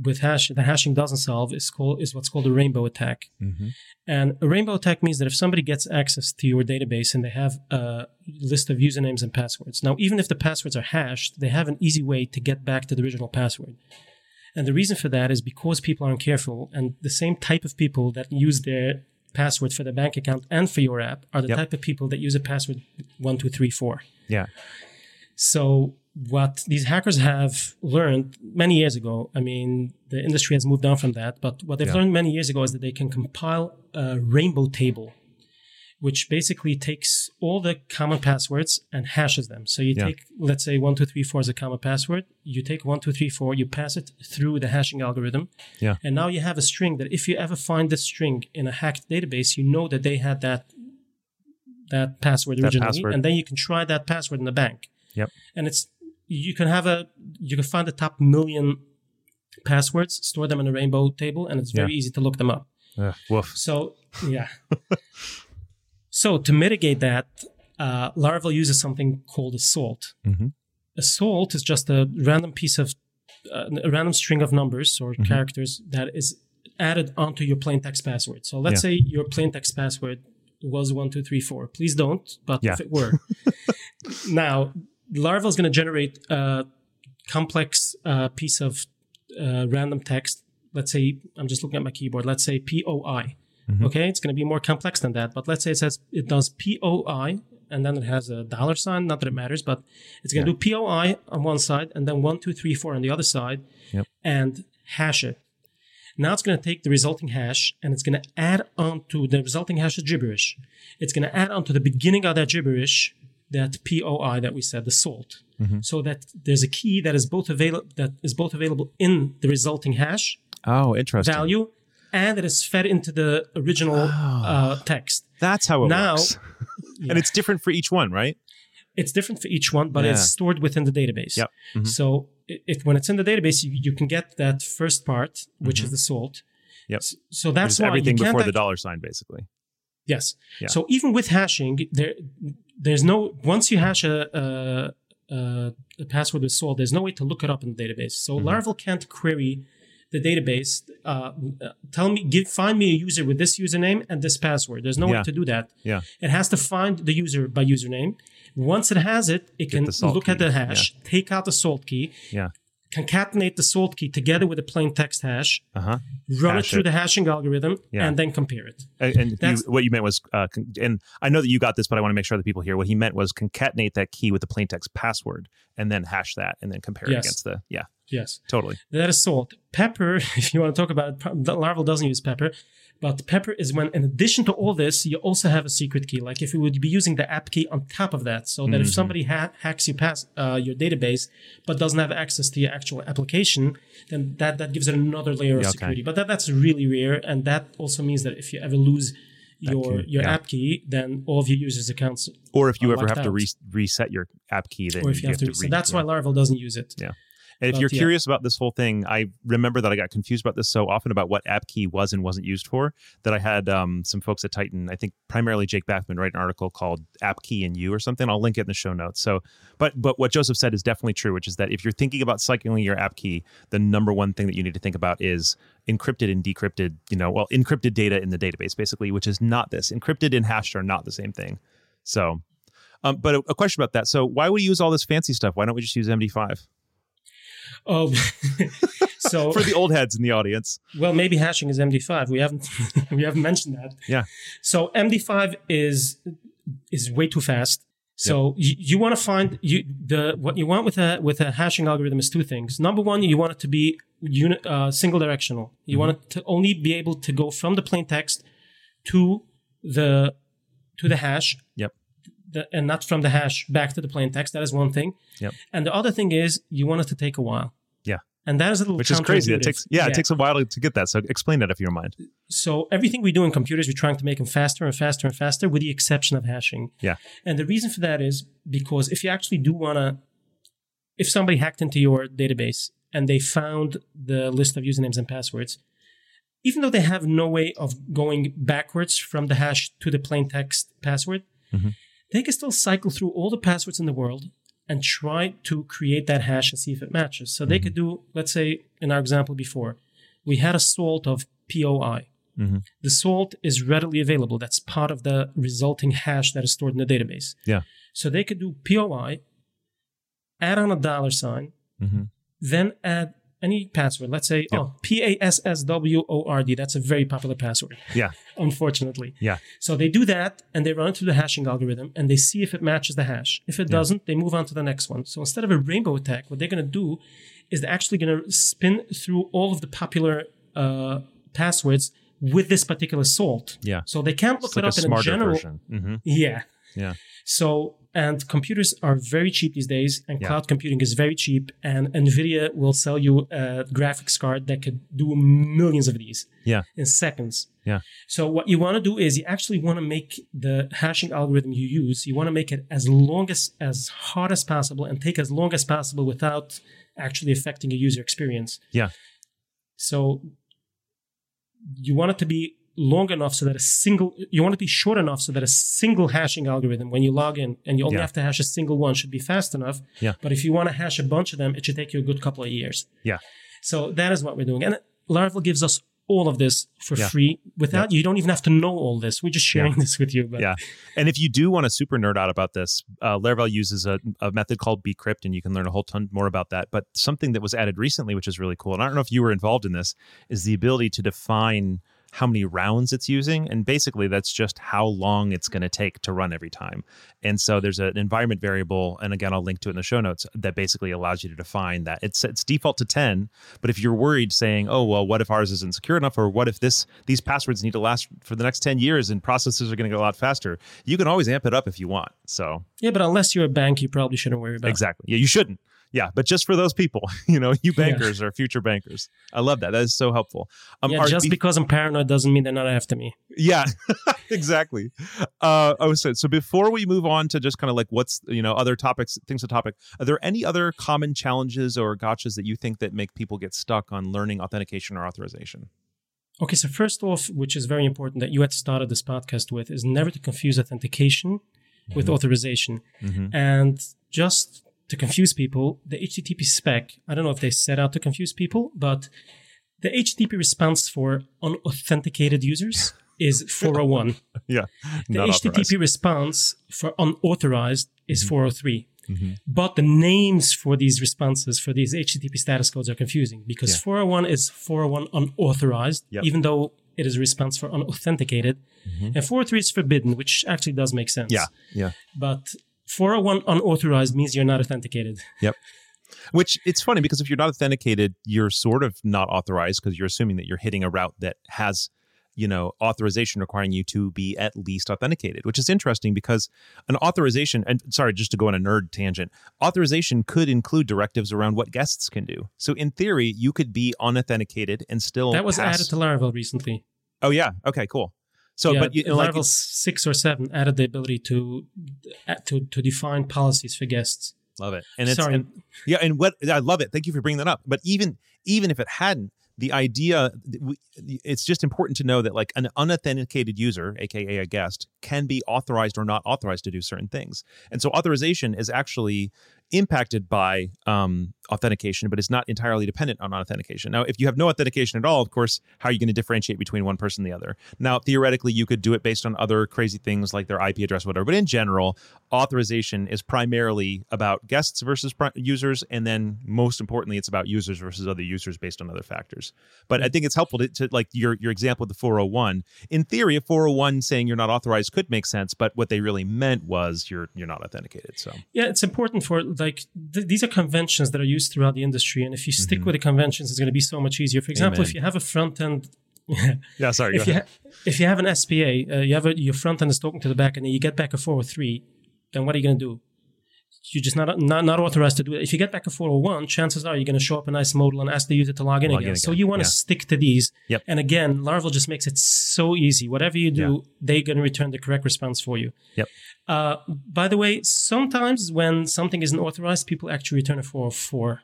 with hash that hashing doesn't solve is called is what's called a rainbow attack. Mm-hmm. And a rainbow attack means that if somebody gets access to your database and they have a list of usernames and passwords, now even if the passwords are hashed, they have an easy way to get back to the original password. And the reason for that is because people aren't careful, and the same type of people that use their password for their bank account and for your app are the Yep. type of people that use a password one two three four. Yeah. So what these hackers have learned many years ago, I mean, the industry has moved on from that, but what they've Yeah. learned many years ago is that they can compile a rainbow table, which basically takes all the common passwords and hashes them. So you Yeah. take, let's say, one two three four is a common password. You take one two three four, you pass it through the hashing algorithm, Yeah. and now you have a string that if you ever find this string in a hacked database, you know that they had that that password That originally, password. and then you can try that password in the bank Yep. and it's you can have a you can find the top million passwords store them in a rainbow table and it's very Yeah. easy to look them up Ugh, woof. so yeah so to mitigate that uh, laravel uses something called a salt Mhm. a salt is just a random piece of uh, a random string of numbers or Mm-hmm. characters that is added onto your plain text password so let's Yeah. say your plain text password was one two three four please don't but Yeah. if it were now Laravel is going to generate a complex uh, piece of uh, random text. Let's say I'm just looking at my keyboard. Let's say POI. Mhm. Okay, it's going to be more complex than that. But let's say it says it does POI and then it has a dollar sign. Not that it matters, but it's going to do POI on one side and then one, two, three, four on the other side, Yep. and hash it. Now it's going to take the resulting hash and it's going to add on to the resulting hash is gibberish. It's going to add on to the beginning of that gibberish that POI that we said, the salt, so that there's a key that is both available that is both available in the resulting hash Oh, interesting. value, and it is fed into the original uh, text. That's how it works. Now- works. And it's different for each one, right? It's different for each one, but Yeah. it's stored within the database. Yep. Mhm. So if when it's in the database, you, you can get that first part, which is the salt. Mm-hmm. Yep. So that's why everything before the dollar sign, basically. Yes. Yeah. So even with hashing, there there's no once you hash a, a, a, a password with salt, there's no way to look it up in the database. So Mm-hmm. Laravel can't query the database. Uh, tell me, give find me a user with this username and this password. There's no Yeah. way to do that. Yeah. It has to find the user by username. Once it has it, it can the salt look at the hash, take out the salt key, Yeah. Concatenate the salt key together with the plain text hash, Uh huh. run Hash it through it. the hashing algorithm, Yeah. and then compare it. And, and you, what you meant was, uh, con- and I know that you got this, but I want to make sure that people hear what he meant was concatenate that key with the plain text password and then hash that and then compare it against the, yeah, Yes. totally. That is salt. Pepper, if you want to talk about it, Laravel doesn't use pepper, but pepper is when, in addition to all this, you also have a secret key. Like if you would be using the app key on top of that, so that Mm-hmm. if somebody ha- hacks you past uh, your database but doesn't have access to your actual application, then that, that gives it another layer of okay. security. But that, that's really rare, and that also means that if you ever lose your key, your yeah. app key, then all of your users' accounts, Or if you ever have to re- reset your app key, then or if you have to. re- so that's yeah. why Laravel doesn't use it. Yeah. And if But, you're yeah. curious about this whole thing, I remember that I got confused about this so often about what app key was and wasn't used for that I had um, some folks at Tighten, I think primarily Jake Bathman, write an article called "App Key and You" or something. I'll link it in the show notes. So, but but what Joseph said is definitely true, which is that if you're thinking about cycling your app key, the number one thing that you need to think about is encrypted and decrypted. You know, well, encrypted data in the database, basically, which is not this. Encrypted and hashed are not the same thing. So. Um, but a, a question about that. So, why would we use all this fancy stuff? Why don't we just use MD5 Oh, so for the old heads in the audience? Well, maybe hashing is MD5. We haven't we haven't mentioned that. Yeah. So MD5 is is way too fast. So you, you want to find you the what you want with a with a hashing algorithm is two things. Number one, you want it to be uni, uh, single directional. You want it to only be able to go from the plain text to the to the hash Yep. The, and not from the hash back to the plain text. That is one thing. Yep. And the other thing is you want it to take a while. Yeah. And that is a little Which is crazy. It takes yeah, it takes a while to, get that. So explain that if you don't mind. So everything we do in computers, we're trying to make them faster and faster and faster, with the exception of hashing. Yeah. And the reason for that is because if you actually do want to, if somebody hacked into your database and they found the list of usernames and passwords, even though they have no way of going backwards from the hash to the plain text password, Mhm. They can still cycle through all the passwords in the world and try to create that hash and see if it matches. So they could do, let's say, in our example before, we had a salt of POI. Mhm. The salt is readily available. That's part of the resulting hash that is stored in the database. Yeah. So they could do POI, add on a dollar sign, Mhm. then add any password. Let's say, oh, P A S S W O R D. That's a very popular password, Yeah. unfortunately. Yeah. So they do that and they run it through the hashing algorithm and they see if it matches the hash. If it doesn't, they move on to the next one. So instead of a rainbow attack, what they're going to do is they're actually going to spin through all of the popular uh, passwords with this particular salt. Yeah. So they can't look It's like it a up in a general. version. hmm Yeah. Yeah. So, and computers are very cheap these days, and Yeah. cloud computing is very cheap. And NVIDIA will sell you a graphics card that could do millions of these Yeah. in seconds. Yeah. So, what you want to do is you actually want to make the hashing algorithm you use, you want to make it as long as, as hard as possible and take as long as possible without actually affecting your user experience. Yeah. So, you want it to be long enough so that a single you want to be short enough so that a single hashing algorithm when you log in and you only Yeah. have to hash a single one should be fast enough Yeah. but if you want to hash a bunch of them it should take you a good couple of years Yeah. so that is what we're doing and laravel gives us all of this for Yeah. free without you don't even have to know all this we're just sharing this with you but Yeah. And if you do want to super nerd out about this, uh, Laravel uses a, a method called bcrypt, and you can learn a whole ton more about that. But something that was added recently, which is really cool, and I don't know if you were involved in this, is the ability to define how many rounds it's using. And basically, that's just how long it's going to take to run every time. And so there's an environment variable, and again, I'll link to it in the show notes, that basically allows you to define that. It's, it's default to 10, but if you're worried saying, oh, well, what if ours isn't secure enough, or what if this these passwords need to last for the next 10 years and processes are going to go a lot faster, you can always amp it up if you want. So yeah but unless you're a bank you probably shouldn't worry about it. exactly. Yeah, you shouldn't. Yeah, but just for those people, you know, you bankers or future bankers. I love that. That is so helpful. Um, yeah just be- because i'm paranoid doesn't mean they're not after me yeah, exactly. Uh, oh, so so before we move on to just kind of like what's you know other topics, things to topic. Are there any other common challenges or gotchas that you think that make people get stuck on learning authentication or authorization? Okay, so first off, which is very important that you had started this podcast with, is never to confuse authentication with authorization. Mm-hmm. And just to confuse people, the HTTP spec, I don't know if they set out to confuse people, but the HTTP response for unauthenticated users is 401. Yeah, The HTTP authorized. response for unauthorized is 403. Mhm. But the names for these responses for these HTTP status codes are confusing because Yeah. 401 is 401 unauthorized, Yep. even though it is a response for unauthenticated. And 403 is forbidden, which actually does make sense. Mm-hmm. Yeah, yeah. But 401 unauthorized means you're not authenticated. Yep. Which it's funny because if you're not authenticated, you're sort of not authorized because you're assuming that you're hitting a route that has, you know, authorization requiring you to be at least authenticated, which is interesting because an authorization, and sorry, just to go on a nerd tangent, authorization could include directives around what guests can do. So in theory, you could be unauthenticated and still That was pass- added to Laravel recently. Oh yeah. Okay. Cool. So, yeah, but you, like, Laravel 6 or 7 added the ability to, uh, to, to define policies for guests. Love it. And it's Sorry. and- yeah, and what I love it. Thank you for bringing that up. But even even if it hadn't, the idea it's just important to know that like an unauthenticated user, aka a guest, can be authorized or not authorized to do certain things. And so authorization is actually impacted by um, authentication, but it's not entirely dependent on authentication. Now, if you have no authentication at all, of course, how are you going to differentiate between one person and the other? Now, theoretically, you could do it based on other crazy things like their IP address, whatever. But in general, authorization is primarily about guests versus users, and then most importantly, it's about users versus other users based on other factors. But I think it's helpful to, to like your your example of the 401. In theory, a 401 saying you're not authorized could make sense, but what they really meant was you're you're not authenticated. So Yeah, it's important for like th- these are conventions that are used throughout the industry, and if you stick with the conventions, it's going to be so much easier. For example, Mm-hmm. Amen. if you have a front end, yeah, sorry. if you ha- if you have an SPA, uh, you have a, your front end is talking to the back, and then you get back a 403, then what are you going to do? You're just not, not not authorized to do it. If you get back a 401, chances are you're going to show up a nice modal and ask the user to log in, Log again. in So you want to yeah. stick to these. Yep. And again, Laravel just makes it so easy. Whatever you do, they're going to return the correct response for you. Yep. Uh, by the way, sometimes when something isn't authorized, people actually return a 404.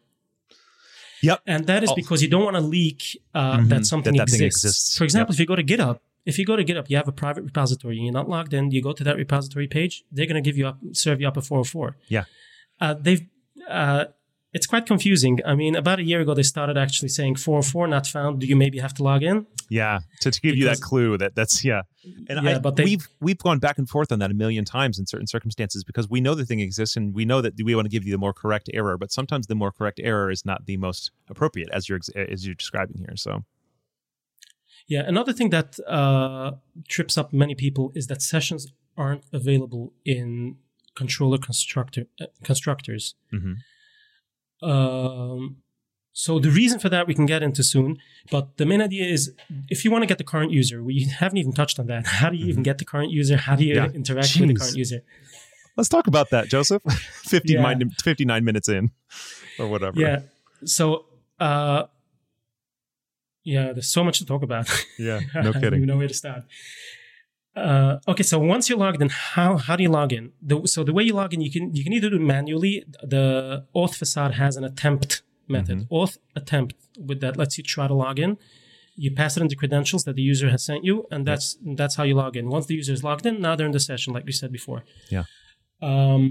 Yep. And that is Oh. because you don't want to leak uh, Mhm. that something That that exists. exists. For example, if you go to GitHub, if you go to GitHub, you have a private repository and you're not logged in, you go to that repository page, they're going to give you up, serve you up a 404. Yeah. Uh, they've, uh, it's quite confusing. I mean, about a year ago, they started actually saying 404 not found. Do you maybe have to log in? Yeah, to, to give you that clue that that's yeah, and Yeah, I, but they- we've we've gone back and forth on that a million times in certain circumstances because we know the thing exists and we know that we want to give you the more correct error, but sometimes the more correct error is not the most appropriate as you're as you're describing here. So Yeah, another thing that uh, trips up many people is that sessions aren't available in controller constructor uh, constructors. mhm. Um, so the reason for that we can get into soon, but the main idea is if you want to get the current user, we haven't even touched on that. How do you even get the current user? How do you Mm-hmm. Yeah. interact with the current user? let's talk about that, Joseph. 59, Yeah. 59 minutes in, or whatever. Yeah. So, uh, yeah, there's so much to talk about. yeah, I no don't kidding. even know where to start. Uh, okay, so once you're logged in, how how do you log in? The, so the way you log in, you can you can either do it manually. The auth facade has an attempt method, Mm-hmm. auth attempt, with that lets you try to log in. You pass it into credentials that the user has sent you, and that's that's how you log in. Once the user is logged in, now they're in the session, like we said before. Yeah. Um,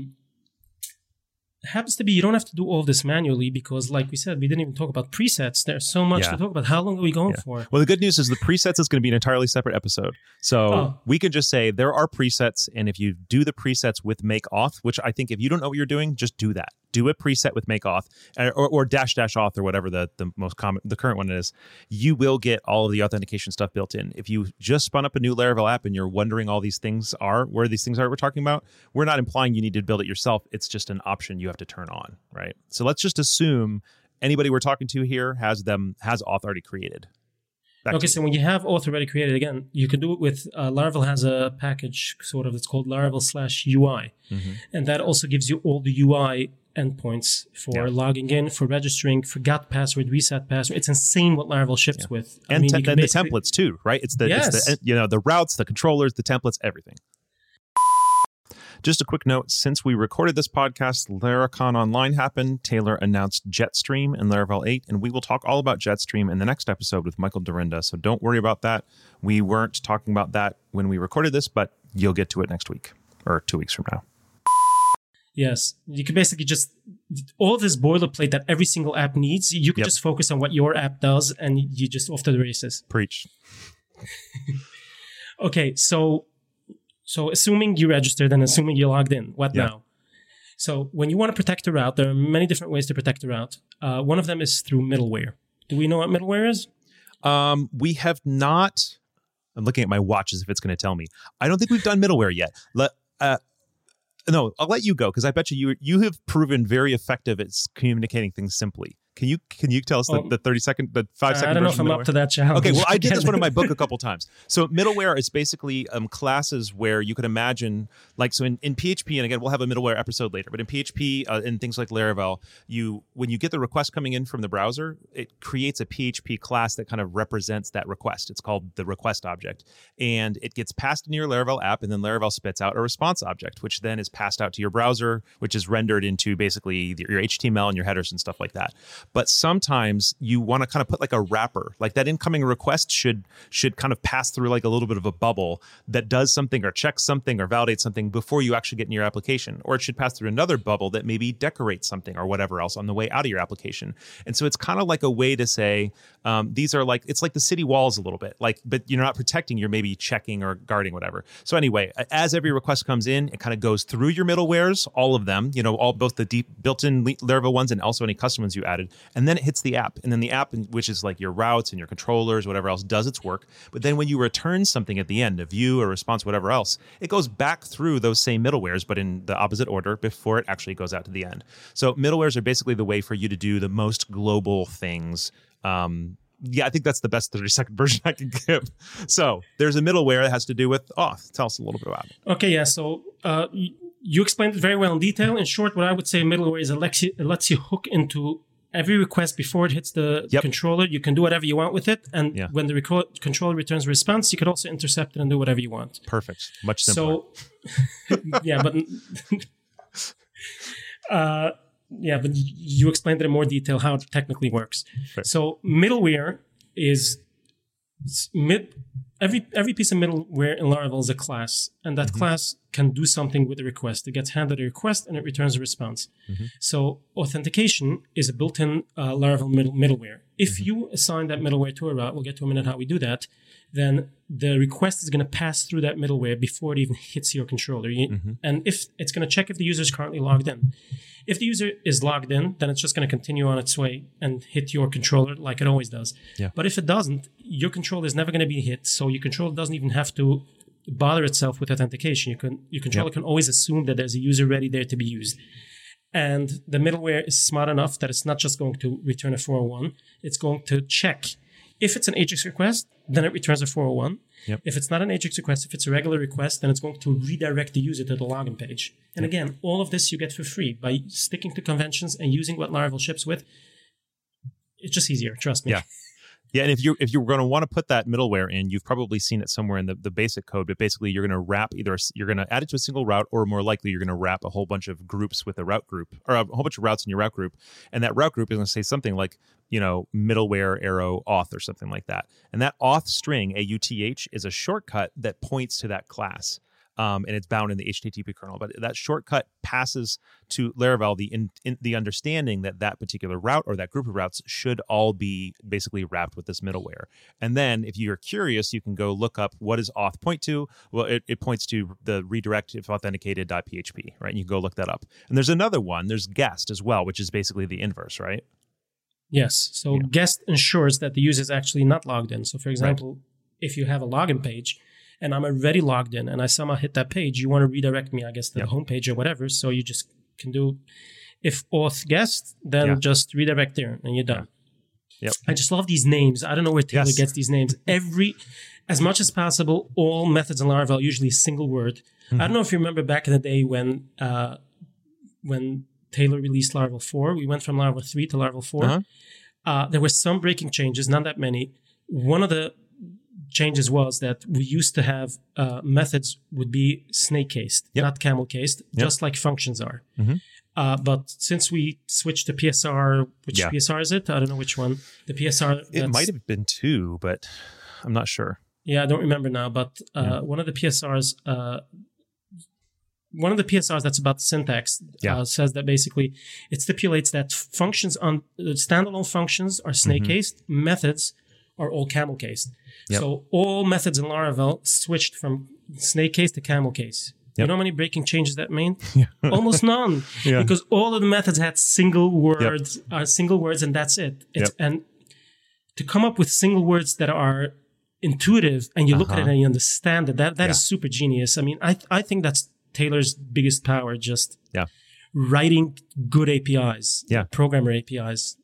happens to be you don't have to do all this manually because, like we said, we didn't even talk about presets. There's so much Yeah. to talk about. How long are we going Yeah. for? Well, the good news is the presets is going to be an entirely separate episode. So Oh. we can just say there are presets, and if you do the presets with make auth, which I think if you don't know what you're doing, just do that. Do a preset with make auth or, or, dash dash auth or whatever the, the most common the current one is. You will get all of the authentication stuff built in. If you just spun up a new Laravel app and you're wondering all these things are where these things are we're talking about, we're not implying you need to build it yourself. It's just an option you have to turn on, right? So let's just assume anybody we're talking to here has them has auth already created. Back Okay, so when you have auth already created, again, you can do it with uh, Laravel has a package sort of that's called Laravel slash UI, Mhm. and that also gives you all the UI endpoints for Yeah. logging in, for registering, forgot password, reset password. It's insane what Laravel ships with. I and, mean, te- and the templates too, right? It's the, it's the you know the routes, the controllers, the templates, everything. Just a quick note: since we recorded this podcast, Laracon Online happened. Taylor announced Jetstream and Laravel 8, and we will talk all about Jetstream in the next episode with Michael Dyrynda. So don't worry about that. We weren't talking about that when we recorded this, but you'll get to it next week or two weeks from now. Yes, you can basically just all this boilerplate that every single app needs. You can Yep. just focus on what your app does, and you just off to the races. Preach. Okay, so so assuming you registered and assuming you logged in, what now? So when you want to protect a route, there are many different ways to protect a route. Uh, one of them is through middleware. Do we know what middleware is? Um, we have not. I'm looking at my watch as if it's going to tell me. I don't think we've done middleware yet. Let uh, no, I'll let you go because I bet you you you have proven very effective at communicating things simply. Can you can you tell us the, Oh. the 30 second the five second I don't know if I'm up to that challenge. Okay, well, I did this one in my book a couple times. So middleware is basically um, classes where you could imagine, like, so in, in PHP, and again, we'll have a middleware episode later, but in PHP uh, and things like Laravel, you when you get the request coming in from the browser, it creates a PHP class that kind of represents that request. It's called the request object, and it gets passed into your Laravel app, and then Laravel spits out a response object, which then is passed out to your browser, which is rendered into basically your HTML and your headers and stuff like that. But sometimes you want to kind of put like a wrapper, like that incoming request should should kind of pass through like a little bit of a bubble that does something or checks something or validates something before you actually get in your application, or it should pass through another bubble that maybe decorates something or whatever else on the way out of your application. And so it's kind of like a way to say um, these are like it's like the city walls a little bit, like but you're not protecting, you're maybe checking or guarding whatever. So anyway, as every request comes in, it kind of goes through your middlewares, all of them, you know, all both the deep built-in Laravel ones and also any custom ones you added, and then it hits the app, and then the app, which is like your routes and your controllers, whatever else, does its work. But then when you return something at the end, a view, a response, whatever else, it goes back through those same middlewares, but in the opposite order before it actually goes out to the end. So middlewares are basically the way for you to do the most global things. Um, yeah, I think that's the best 30 second version I can give. So there's a middleware that has to do with auth. Tell us a little bit about it. Okay, yeah. So uh, you explained it very well in detail. In short, what I would say middleware is it lets you, it lets you hook into every request before it hits the Yep. controller. You can do whatever you want with it, and Yeah. when the controller returns a response, you could also intercept it and do whatever you want. Perfect. Much simpler. So, yeah, but uh, yeah, but you explained it in more detail how it technically works. So middleware is mid every every piece of middleware in Laravel is a class, and that class can do something with the request. It gets handed a request and it returns a response. Mm-hmm. So authentication is a built-in uh, Laravel middle, middleware. If mm-hmm. you assign that middleware to a route, we'll get to a minute how we do that. Then the request is going to pass through that middleware before it even hits your controller. You- mm-hmm. And if it's going to check if the user is currently logged in. If the user is logged in, then it's just going to continue on its way and hit your controller like it always does. Yeah. But if it doesn't, your controller is never going to be hit. So your controller doesn't even have to bother itself with authentication. You can your controller can always assume that there's a user ready there to be used. And the middleware is smart enough that it's not just going to return a 401, it's going to check. If it's an Ajax request, then it returns a 401. Yep. If it's not an Ajax request, if it's a regular request, then it's going to redirect the user to the login page. And again, all of this you get for free by sticking to conventions and using what Laravel ships with. It's just easier, trust me. Yeah. Yeah, and if you if you're going to want to put that middleware in, you've probably seen it somewhere in the, the basic code. But basically, you're going to wrap either a you're going to add it to a single route, or more likely, you're going to wrap a whole bunch of groups with a route group, or a whole bunch of routes in your route group, and that route group is going to say something like you know middleware arrow auth or something like that. And that auth string auth is a shortcut that points to that class. Um, and it's bound in the HTTP kernel. But that shortcut passes to Laravel the in, in, the understanding that that particular route or that group of routes should all be basically wrapped with this middleware. And then, if you're curious, you can go look up what does auth point to. Well, it, it points to the redirect if authenticated.php, right? And you can go look that up. And there's another one. There's guest as well, which is basically the inverse, right? Yes. So Yeah. guest ensures that the user is actually not logged in. So for example, if you have a login page and I'm already logged in and I somehow hit that page, you want to redirect me, I guess, to Yep. the home page or whatever. So you just can do if auth guest, then Yeah. just redirect there and you're done. Yep. I just love these names. I don't know where Taylor Yes. gets these names. Every as much as possible, all methods in Laravel usually a single word. I don't know if you remember back in the day when uh, when Taylor released Laravel 4, we went from Laravel 3 to Laravel 4. Uh-huh. Uh, there were some breaking changes, not that many. One of the changes was that we used to have uh, methods would be snake cased, Yep. not camel cased, Yep. just like functions are. Mhm. Uh, but since we switched to PSR, which Yeah. PSR is it? I don't know which one. The PSR. It might have been two, but I'm not sure. yeah, I don't remember now, but uh, Yeah. one of the PSRs, uh, one of the PSRs that's about syntax Yeah. uh, says that basically it stipulates that functions on uh, standalone functions are snake cased, methods are all camel cased. Mm-hmm. Yep. So all methods in Laravel switched from snake case to camel case. You Yep. know how many breaking changes that mean? Almost none, Yeah. because all of the methods had single words, uh, single words, and that's it. It's, Yep. And to come up with single words that are intuitive and you look at it Uh-huh. and you understand it, that that is Yeah. super genius. I mean, I I think that's Taylor's biggest power, just Yeah. writing good APIs, Yeah. programmer APIs.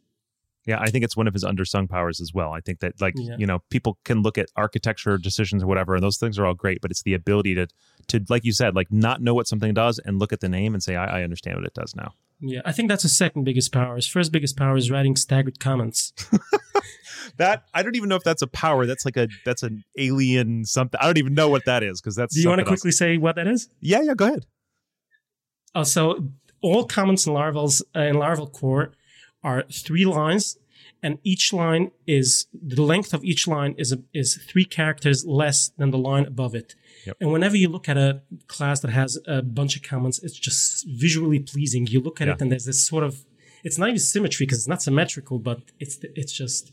Yeah, I think it's one of his undersung powers as well. I think that like Yeah. you know people can look at architecture decisions or whatever, and those things are all great, but it's the ability to to like you said, like not know what something does and look at the name and say I, I understand what it does now. Yeah, I think that's his second biggest power. His first biggest power is writing staggered comments. That I don't even know if that's a power. That's like a that's an alien something. I don't even know what that is because that's. Do you want to else. quickly say what that is? Yeah, yeah. Go ahead. Uh, so all comments in Laravel's uh, in Laravel core are three lines, and each line is the length of each line is a, is three characters less than the line above it. Yep. And whenever you look at a class that has a bunch of comments, it's just visually pleasing. You look at Yeah. it, and there's this sort of it's not even symmetry because it's not symmetrical, but it's it's just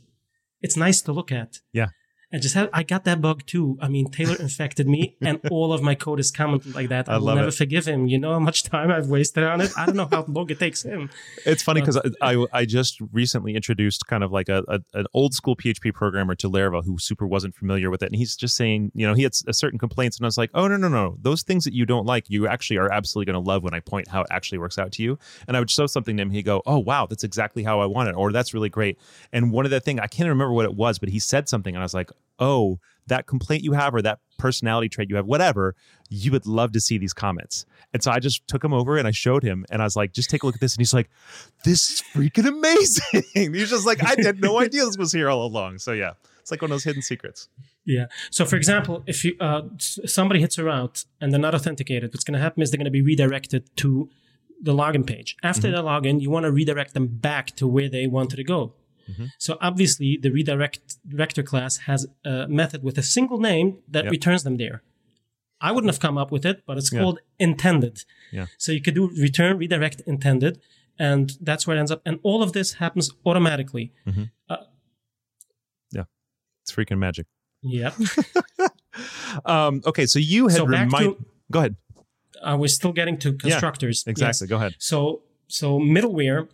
it's nice to look at. Yeah. And just have, I got that bug too. I mean, Taylor infected me, and all of my code is commented like that. I, I will never it. forgive him. You know how much time I've wasted on it. I don't know how long it takes him. It's funny uh, because I, I I just recently introduced kind of like a, a an old school PHP programmer to Laravel who super wasn't familiar with it, and he's just saying, you know, he had a certain complaints, and I was like, oh no no no, those things that you don't like, you actually are absolutely going to love when I point how it actually works out to you. And I would show something to him, he'd go, oh wow, that's exactly how I want it, or that's really great. And one of the thing I can't remember what it was, but he said something, and I was like, oh, that complaint you have or that personality trait you have, whatever, you would love to see these comments. And so I just took him over and I showed him, and I was like, just take a look at this. And he's like, this is freaking amazing. he's just like, I had no idea this was here all along. So yeah, it's like one of those hidden secrets. Yeah. So, for example, if you uh, somebody hits a route and they're not authenticated, what's going to happen is they're going to be redirected to the login page. After Mm-hmm. they log in, you want to redirect them back to where they wanted to go. Mm-hmm. So obviously, the redirect director class has a method with a single name that Yep. returns them there. I wouldn't have come up with it, but it's Yeah. called intended. Yeah. So you could do return redirect intended, and that's where it ends up. And all of this happens automatically. Yeah. It's freaking magic. Yep. Um, okay, so you had So remind. to- Go ahead. uh, we're still getting to constructors. Yes. Exactly. Go ahead. So so middleware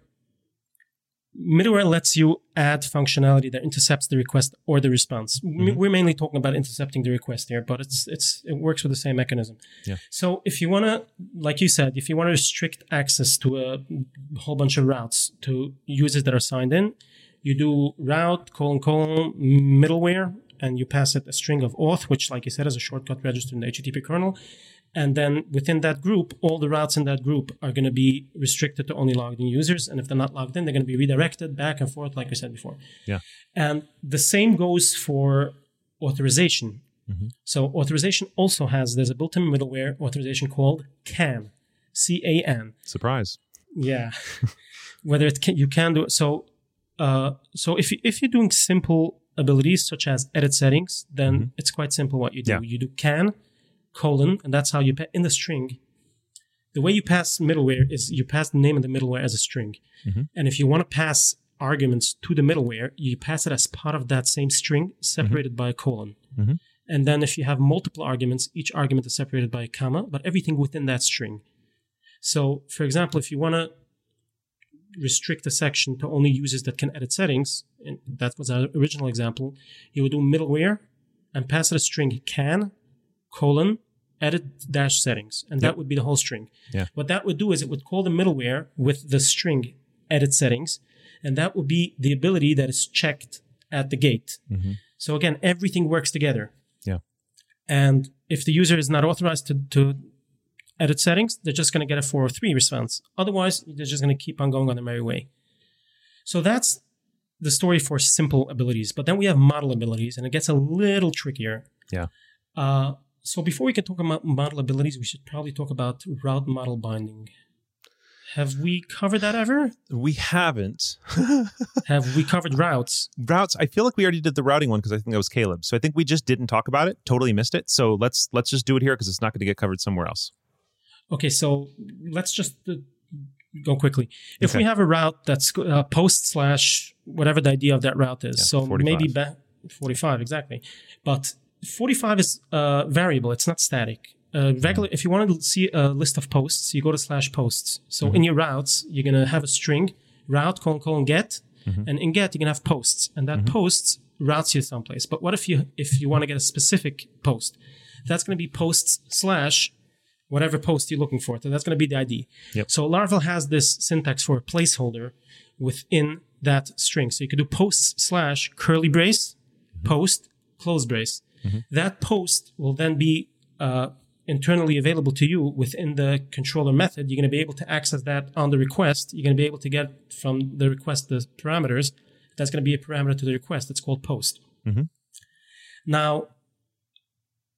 middleware lets you add functionality that intercepts the request or the response. Mm-hmm. We're mainly talking about intercepting the request here, but it's it's it works with the same mechanism. Yeah. So if you want to, like you said, if you want to restrict access to a whole bunch of routes to users that are signed in, you do route colon colon middleware and you pass it a string of auth, which, like you said, is a shortcut registered in the HTTP kernel. And then within that group, all the routes in that group are going to be restricted to only logged in users. And if they're not logged in, they're going to be redirected back and forth, like we said before. Yeah. And the same goes for authorization. So authorization also has, there's a built-in middleware authorization called CAN, C-A-N. Surprise. Yeah. Whether it can, you can do it. So, uh, so if you, if you're doing simple abilities such as edit settings, then it's quite simple what you do. Mm-hmm. Yeah. You do can colon, and that's how you pa- in the string. The way you pass middleware is you pass the name of the middleware as a string, Mm-hmm. and if you want to pass arguments to the middleware, you pass it as part of that same string, separated by a colon. Mhm. And then if you have multiple arguments, each argument is separated by a comma, but everything within that string. So, for example, if you want to restrict a section to only users that can edit settings, and that was our original example, you would do middleware and pass it a string can, colon, edit dash settings. And Yep. that would be the whole string. Yeah. What that would do is it would call the middleware with the string edit settings, and that would be the ability that is checked at the gate. Mm-hmm. So again, everything works together. Yeah. And if the user is not authorized to, to edit settings, they're just going to get a 403 response. Otherwise, they're just going to keep on going on their merry way. So that's the story for simple abilities. But then we have model abilities, and it gets a little trickier. Yeah. Uh, so before we can talk about model abilities, we should probably talk about route model binding. Have we covered that ever? We haven't. Have we covered routes? routes i feel like we already did the routing one because i think that was caleb so i think we just didn't talk about it totally missed it so let's let's just do it here because it's not going to get covered somewhere else Okay, so let's just uh, go quickly. If Okay. we have a route that's uh, post slash whatever the idea of that route is, Yeah, so 45. maybe ba- 45 exactly, but 45 is uh, variable. It's not static. Uh, regular. If you want to see a list of posts, you go to slash posts. So in your routes, you're gonna have a string route colon colon get, and in get you're gonna have posts, and that posts routes you someplace. But what if you if you want to get a specific post? That's gonna be posts slash whatever post you're looking for. So that's going to be the ID. Yep. So Laravel has this syntax for a placeholder within that string. So you could do posts slash curly brace, post, close brace. That post will then be uh, internally available to you within the controller method. You're going to be able to access that on the request. You're going to be able to get from the request the parameters. That's going to be a parameter to the request. It's called post. Mhm. Now,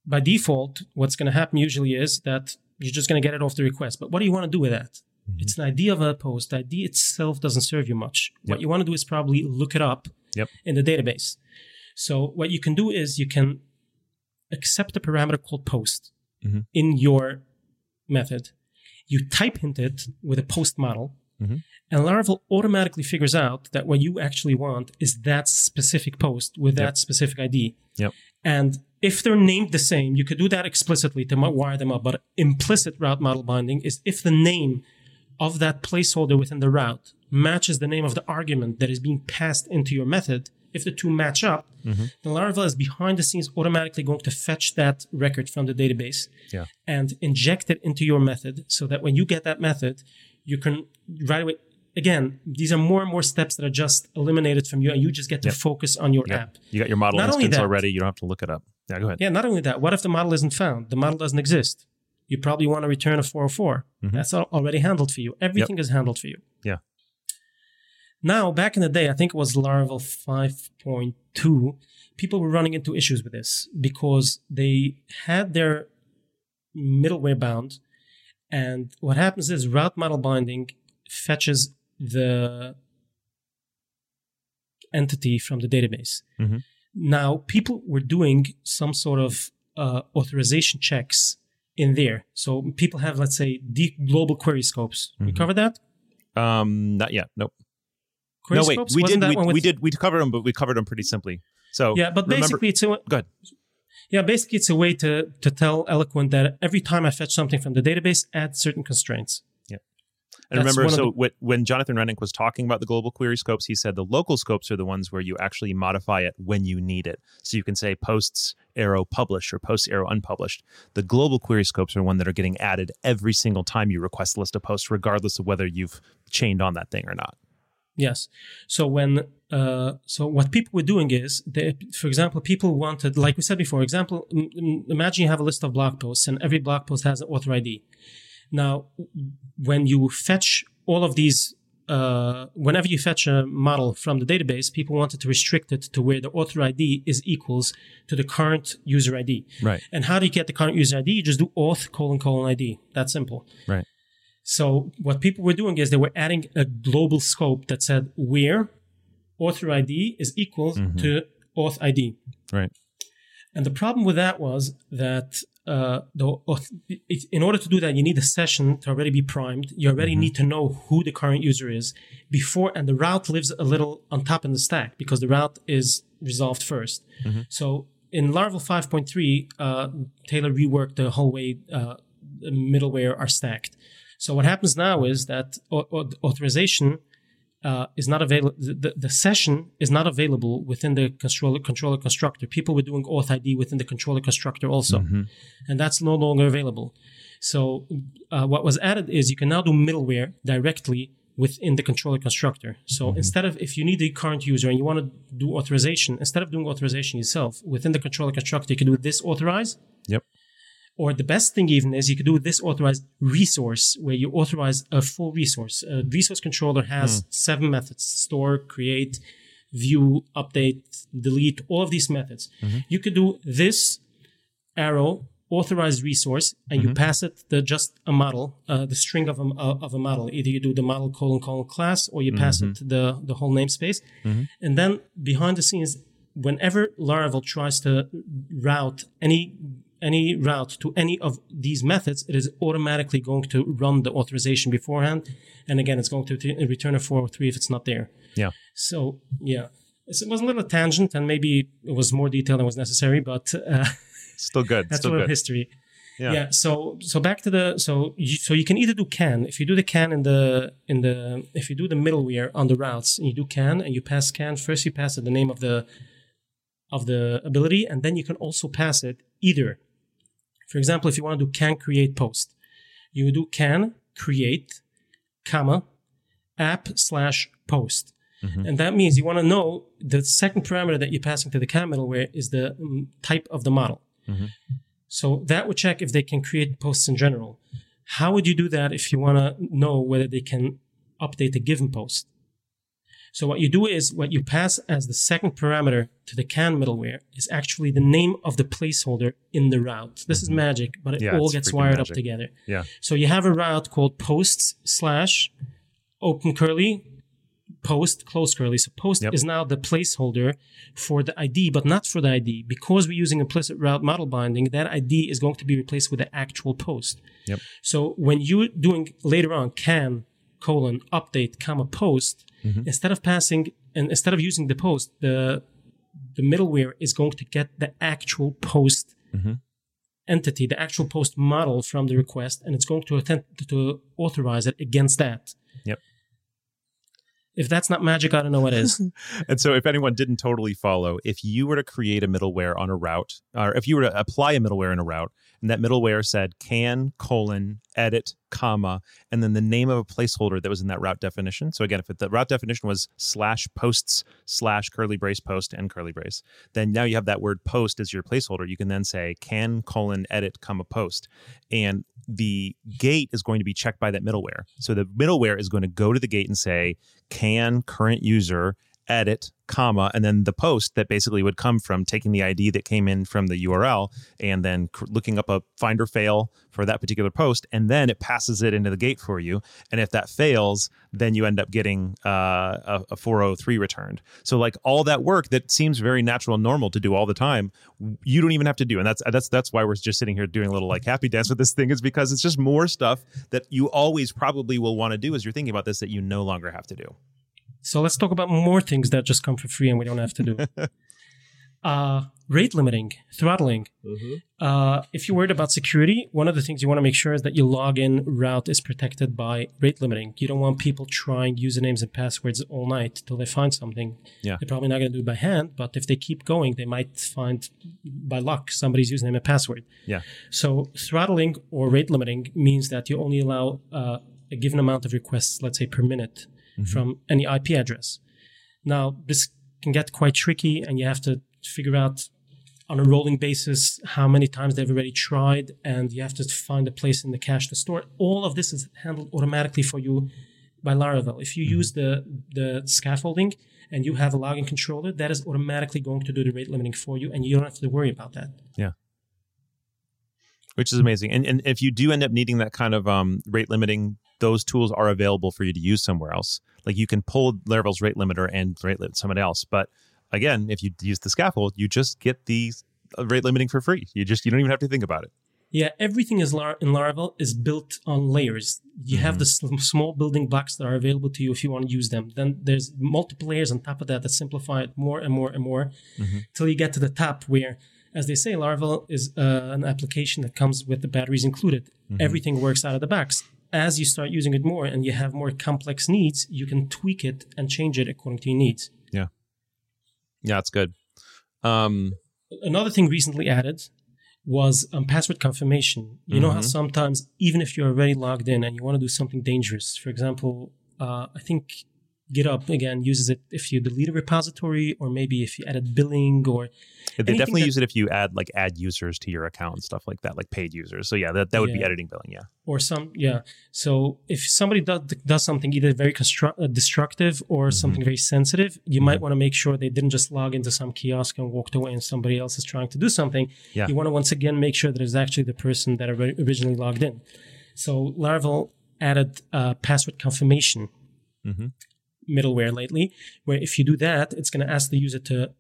by default, what's going to happen usually is that you're just going to get it off the request. But what do you want to do with that? It's an ID of a post. The ID itself doesn't serve you much. What you want to do is probably look it up Yep. in the database. So what you can do is you can accept a parameter called post Mhm. in your method. You type hint it with a post model, Mhm. and Laravel automatically figures out that what you actually want is that specific post with that specific ID. Yep. And if they're named the same, you could do that explicitly to wire them up. But implicit route model binding is if the name of that placeholder within the route matches the name of the argument that is being passed into your method. If the two match up, mm-hmm. then Laravel is behind the scenes automatically going to fetch that record from the database Yeah. and inject it into your method so that when you get that method, you can right away. Again, these are more and more steps that are just eliminated from you, and you just get to Yep. focus on your Yep. app. You got your model Not instance that- already. You don't have to look it up. Yeah, go ahead. Yeah, not only that, what if the model isn't found? The model doesn't exist. You probably want to return a 404. Mm-hmm. That's already handled for you. Everything is handled for you. Yeah. Now, back in the day, I think it was Laravel 5.2, people were running into issues with this because they had their middleware bound And what happens is route model binding fetches the entity from the database. Mhm. Now, people were doing some sort of uh, authorization checks in there. So people have, let's say, deep global query scopes. We Mhm. covered that. Um, not yet. Nope. Query no, wait. scopes? We Wasn't did. that We, with- we did. We covered them, but we covered them pretty simply. So Yeah, but remember- basically, it's a Go ahead. yeah, basically, it's a way to to tell Eloquent that every time I fetch something from the database, add certain constraints. And That's remember, so the- when Jonathan Reinink was talking about the global query scopes, he said the local scopes are the ones where you actually modify it when you need it. So you can say posts arrow published or posts arrow unpublished. The global query scopes are one that are getting added every single time you request a list of posts, regardless of whether you've chained on that thing or not. Yes. So when uh, so what people were doing is, they, for example, people wanted, like we said before, example, m- imagine you have a list of blog posts and every blog post has an author ID. Now, when you fetch all of these, uh, whenever you fetch a model from the database, people wanted to restrict it to where the author ID is equals to the current user ID. Right. And how do you get the current user ID? You just do auth colon colon ID. That's simple. Right. So what people were doing is they were adding a global scope that said where author ID is equal to auth ID. Right. And the problem with that was that uh, the in order to do that, you need a session to already be primed. You already need to know who the current user is before, and the route lives a little on top in the stack because the route is resolved 1st So in Laravel 5.3, uh, Taylor reworked the whole way uh, the middleware are stacked. So what happens now is that au- au- authorization uh, is not available. The, the session is not available within the controller controller constructor. People were doing auth ID within the controller constructor also, and that's no longer available. So uh, what was added is you can now do middleware directly within the controller constructor. So instead of if you need the current user and you want to do authorization, instead of doing authorization yourself within the controller constructor, you can do this authorize. Yep. Or the best thing even is you could do this authorized resource where you authorize a full resource. A resource controller has hmm. seven methods: store, create, view, update, delete. All of these methods. Mm-hmm. You could do this arrow authorized resource and you mm-hmm. pass it the just a model, uh, the string of a uh, of a model. Either you do the model colon colon class or you pass it mm-hmm. the the whole namespace, and then behind the scenes, whenever Laravel tries to route any any route to any of these methods, it is automatically going to run the authorization beforehand. And again, it's going to t- return a 403 if it's not there. Yeah. So, yeah. It's- It was a little tangent and maybe it was more detail than was necessary, but uh, Still good. that's a little good. history. Yeah. Yeah. So so back to the so you, so you can either do can if you do the can in the in the if you do the middleware on the routes and you do can and you pass can first you pass it the name of the of the ability and then you can also pass it either. For example, if you want to do can create post, you would do can create comma app slash post. And that means you want to know the second parameter that you're passing to the CAN middleware is the mm, type of the model. So that would check if they can create posts in general. How would you do that if you want to know whether they can update a given post? So what you do is what you pass as the second parameter to the CAN middleware is actually the name of the placeholder in the route. This is mm-hmm. magic, but it Yeah, all gets wired magic. up together. Yeah. So you have a route called posts slash open curly post close curly. So post Yep. is now the placeholder for the ID, but not for the ID. Because we're using implicit route model binding, that ID is going to be replaced with the actual post. Yep. So when you're doing later on can colon update comma post, Mm-hmm. instead of passing and instead of using the post, the the middleware is going to get the actual post mm-hmm. entity, the actual post model from the request, and it's going to attempt to authorize it against that. Yep. If that's not magic, I don't know what is. And so, if anyone didn't totally follow, if you were to create a middleware on a route, or if you were to apply a middleware in a route, and that middleware said can colon edit comma, and then the name of a placeholder that was in that route definition. So again, if it, the route definition was slash posts slash curly brace post and curly brace, then now you have that word post as your placeholder. You can then say can colon edit comma post, and the gate is going to be checked by that middleware. So the middleware is going to go to the gate and say can current user edit, comma, and then the post that basically would come from taking the ID that came in from the URL and then cr- looking up a find or fail for that particular post, and then it passes it into the gate for you. And if that fails, then you end up getting uh, a, a 403 returned. So like all that work that seems very natural and normal to do all the time, you don't even have to do. And that's that's that's why we're just sitting here doing a little like happy dance with this thing is because it's just more stuff that you always probably will want to do as you're thinking about this that you no longer have to do. So let's talk about more things that just come for free and we don't have to do. uh, rate limiting, throttling. Uh, if you're worried about security, one of the things you want to make sure is that your login route is protected by rate limiting. You don't want people trying usernames and passwords all night till they find something. Yeah. They're probably not going to do it by hand, but if they keep going, they might find by luck somebody's username and password. Yeah. So throttling or rate limiting means that you only allow uh, a given amount of requests, let's say per minute, from any IP address. Now, this can get quite tricky, and you have to figure out on a rolling basis how many times they've already tried, and you have to find a place in the cache to store. it. All of this is handled automatically for you by Laravel. If you use the the scaffolding and you have a login controller, that is automatically going to do the rate limiting for you, and you don't have to worry about that. Yeah which is amazing. And and if you do end up needing that kind of um, rate limiting, those tools are available for you to use somewhere else. Like you can pull Laravel's rate limiter and rate limit someone else. But again, if you use the scaffold, you just get the uh, rate limiting for free. You just you don't even have to think about it. Yeah, everything is Lar- in Laravel is built on layers. You have the Mm-hmm. small building blocks that are available to you if you want to use them. Then there's multiple layers on top of that that simplify it more and more and more Mm-hmm. till you get to the top where, as they say, Laravel is uh, an application that comes with the batteries included. Mm-hmm. Everything works out of the box. As you start using it more and you have more complex needs, you can tweak it and change it according to your needs. Yeah, Yeah, it's good. Um, another thing recently added was um, password confirmation. You know how Mhm. sometimes, even if you're already logged in and you want to do something dangerous, for example, uh, I think GitHub again uses it if you delete a repository or maybe if you added billing or they definitely that- use it if you add like add users to your account and stuff like that, like paid users. So yeah, that, that would be editing billing. Yeah. or some yeah. So if somebody does does something either very constru- uh, destructive or Mm-hmm. something very sensitive, you might want to make sure they didn't just log into some kiosk and walked away and somebody else is trying to do something. Yeah. You want to once again make sure that it's actually the person that ori- originally logged in. So Laravel added uh, password confirmation Mhm. Middleware lately, where if you do that, it's going to ask the user to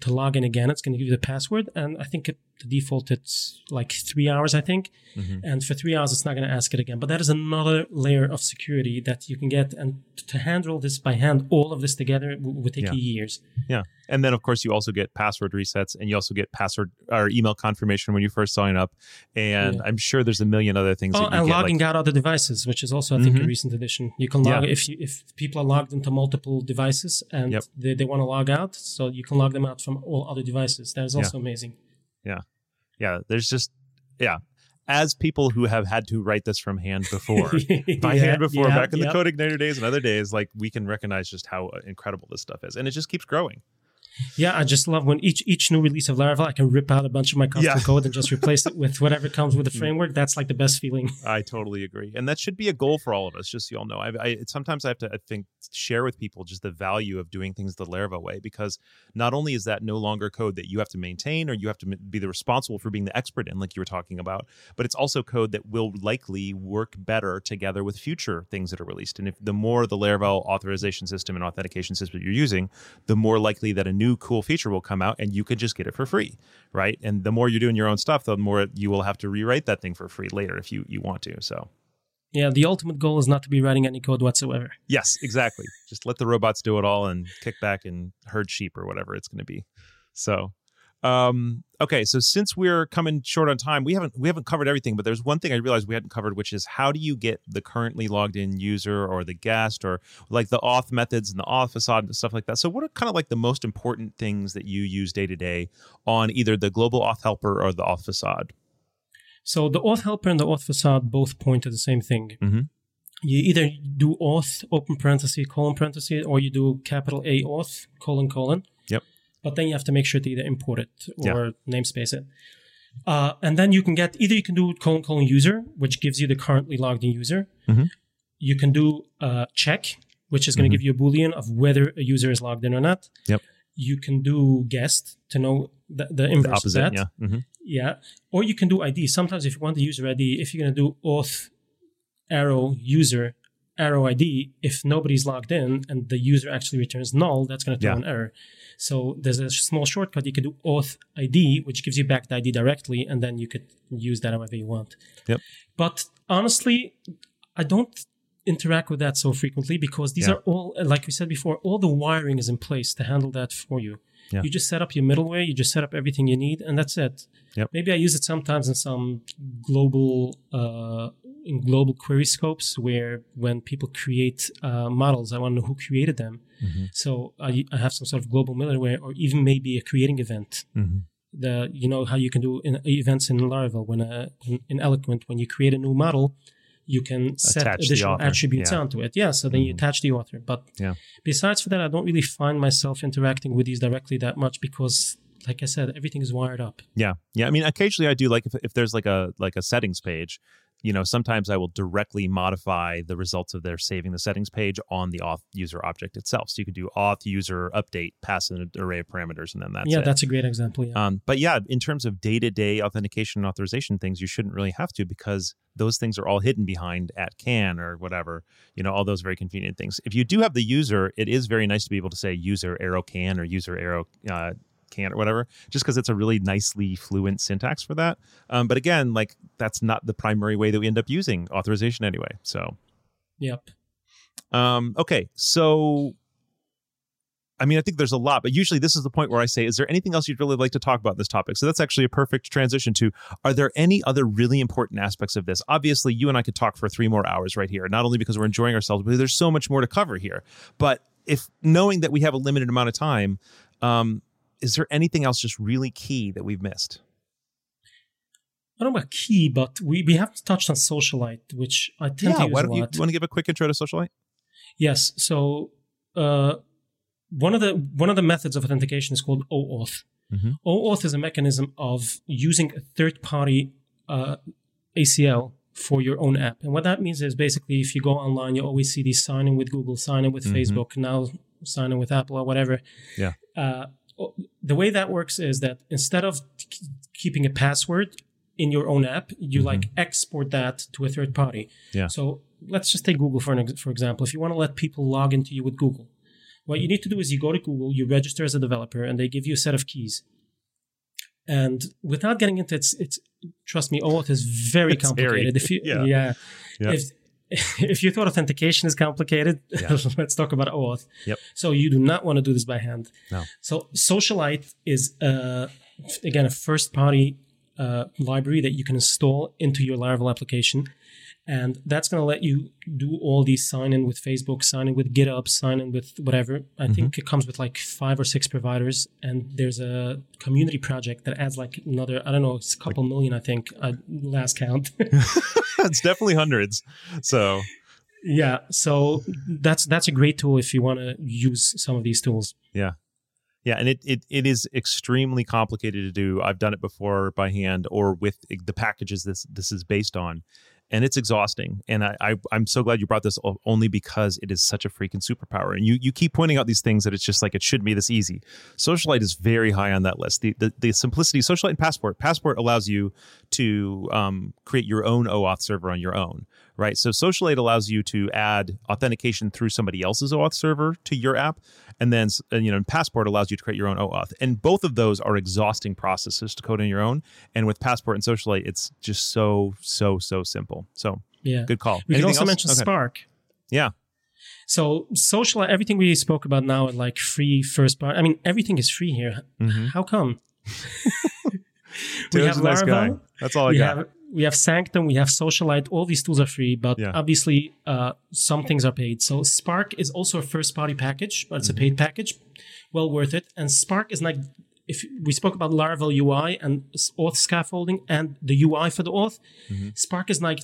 to log in again. It's going to give you the password, and I think it, the default it's like three hours, I think. Mhm. And for three hours, it's not going to ask it again. But that is another layer of security that you can get, and to handle this by hand, all of this together would take Yeah. you years. Yeah. And then of course you also get password resets and you also get password or email confirmation when you first sign up. And Yeah. I'm sure there's a million other things Oh, and get. logging like, out other devices, which is also, I think, a Mhm. recent addition. You can log Yeah. if you if people are logged into multiple devices and Yep. they, they want to log out, so you can log them out from all other devices. That is also amazing. Yeah, yeah. there's just yeah. As people who have had to write this from hand before, by Yeah, hand before, yeah, back in yeah. the Code Igniter days and other days, like we can recognize just how uh, incredible this stuff is, and it just keeps growing. Yeah, I just love when each each new release of Laravel, I can rip out a bunch of my custom Yeah. code and just replace it with whatever comes with the mm. framework. That's like the best feeling. I totally agree, and that should be a goal for all of us. Just so you all know, I, I sometimes I have to I think share with people just the value of doing things the Laravel way because not only is that no longer code that you have to maintain or you have to be the responsible for being the expert in, like you were talking about, but it's also code that will likely work better together with future things that are released. And if the more the Laravel authorization system and authentication system you're using, the more likely that a new cool feature will come out and you could just get it for free, right? And the more you're doing your own stuff, the more you will have to rewrite that thing for free later if you you want to. So. Yeah, the ultimate goal is not to be writing any code whatsoever. Yes, exactly. Just let the robots do it all and kick back and herd sheep or whatever it's going to be. So, um, okay. So since we're coming short on time, we haven't we haven't covered everything. But there's one thing I realized we hadn't covered, which is how do you get the currently logged in user or the guest or like the auth methods and the auth facade and stuff like that. So what are kind of like the most important things that you use day to day on either the global auth helper or the auth facade? So the auth helper and the auth facade both point to the same thing. Mhm. You either do auth open parenthesis colon parenthesis or you do capital A auth colon colon. But then you have to make sure to either import it Yeah. or namespace it. Uh, and then you can get either you can do colon colon user, which gives you the currently logged in user. Mhm. You can do uh, check, which is going to give you a boolean of whether a user is logged in or not. Yep. You can do guest to know the, the The inverse opposite. of that. Yeah. hmm Yeah. Or you can do ID. Sometimes if you want the user ID, if you're going to do auth arrow user arrow ID, if nobody's logged in and the user actually returns null, that's going to throw Yeah. an error. So there's a small shortcut. You could do auth ID, which gives you back the ID directly, and then you could use that however you want. Yep. But honestly, I don't interact with that so frequently because these Yeah. are all, like we said before, all the wiring is in place to handle that for you. Yeah. You just set up your middleware, you just set up everything you need, and that's it. Yep. Maybe I use it sometimes in some global uh, in global query scopes where when people create uh, models, I want to know who created them. Mm-hmm. So I, I have some sort of global middleware, or even maybe a creating event. hmm The you know how you can do in, events in Laravel when a, in, in Eloquent when you create a new model, you can set Attach additional attributes yeah. onto it. Yeah, so then you Mhm. attach the author. But Yeah. besides for that, I don't really find myself interacting with these directly that much because, like I said, everything is wired up. Yeah, yeah. I mean, occasionally I do like if if there's like a like a settings page, you know, sometimes I will directly modify the results of their saving the settings page on the auth user object itself. So you could do auth user update, pass an array of parameters, and then that's yeah, it. that's a great example. Yeah. Um, but yeah, in terms of day to day authentication and authorization things, you shouldn't really have to because those things are all hidden behind at can or whatever, you know, all those very convenient things. If you do have the user, it is very nice to be able to say user arrow can or user arrow uh, can or whatever, just because it's a really nicely fluent syntax for that. Um, but again, like that's not the primary way that we end up using authorization anyway. So, yep. um, okay, so I mean, I think there's a lot, but usually this is the point where I say, is there anything else you'd really like to talk about in this topic? So that's actually a perfect transition to are there any other really important aspects of this? Obviously, you and I could talk for three more hours right here, not only because we're enjoying ourselves, but there's so much more to cover here. But if knowing that we have a limited amount of time, um, is there anything else just really key that we've missed? I don't know about key, but we, we haven't touched on Socialite, which I tend to use why don't you, you want to give a quick intro to Socialite? Yes. So uh, one of the one of the methods of authentication is called OAuth. Mhm. OAuth is a mechanism of using a third party uh, ACL for your own app, and what that means is basically if you go online, you always see these sign in with Google, sign in with Mhm. Facebook, now sign in with Apple or whatever. Yeah. Uh, the way that works is that instead of keeping a password in your own app, you Mhm. like export that to a third party. Yeah. So let's just take Google for an ex- for example. If you want to let people log into you with Google, what you need to do is you go to Google, you register as a developer, and they give you a set of keys. And without getting into it, it's, it's trust me, OAuth is very It's complicated. If you, Yeah. yeah, Yeah. If, if you thought authentication is complicated, Yeah. let's talk about OAuth. Yep. So you do not want to do this by hand. No. So Socialite is uh, again a first-party uh, library that you can install into your Laravel application, and that's going to let you do all these sign in with Facebook, sign in with GitHub, sign in with whatever. I think it comes with like five or six providers, and there's a community project that adds like another I don't know, it's a couple million I think uh, last count. it's definitely hundreds. So yeah, so that's that's a great tool if you want to use some of these tools. Yeah. Yeah, and it, it it is extremely complicated to do. I've done it before by hand or with the packages this this is based on, and it's exhausting. And I, I I'm so glad you brought this o- only because it is such a freaking superpower. And you you keep pointing out these things that it's just like it should be this easy. Socialite is very high on that list. The the, the simplicity Socialite and Passport. Passport allows you to um, create your own OAuth server on your own, right? So Socialite allows you to add authentication through somebody else's OAuth server to your app, and then you know Passport allows you to create your own OAuth. And both of those are exhausting processes to code on your own. And with Passport and Socialite, it's just so so so simple. So Yeah. good call. We can Anything also else? mention Okay. Spark. Yeah, So social, everything we spoke about now like free first part. I mean, everything is free here. Mhm. How come? Taylor's a nice guy. That's all I we got. have we have Sanctum, we have Socialite. All these tools are free, but Yeah. obviously uh, some things are paid. So Spark is also a first party package, but Mm-hmm. it's a paid package, well worth it. And Spark is like if we spoke about Laravel UI and auth scaffolding and the UI for the auth, Mm-hmm. Spark is like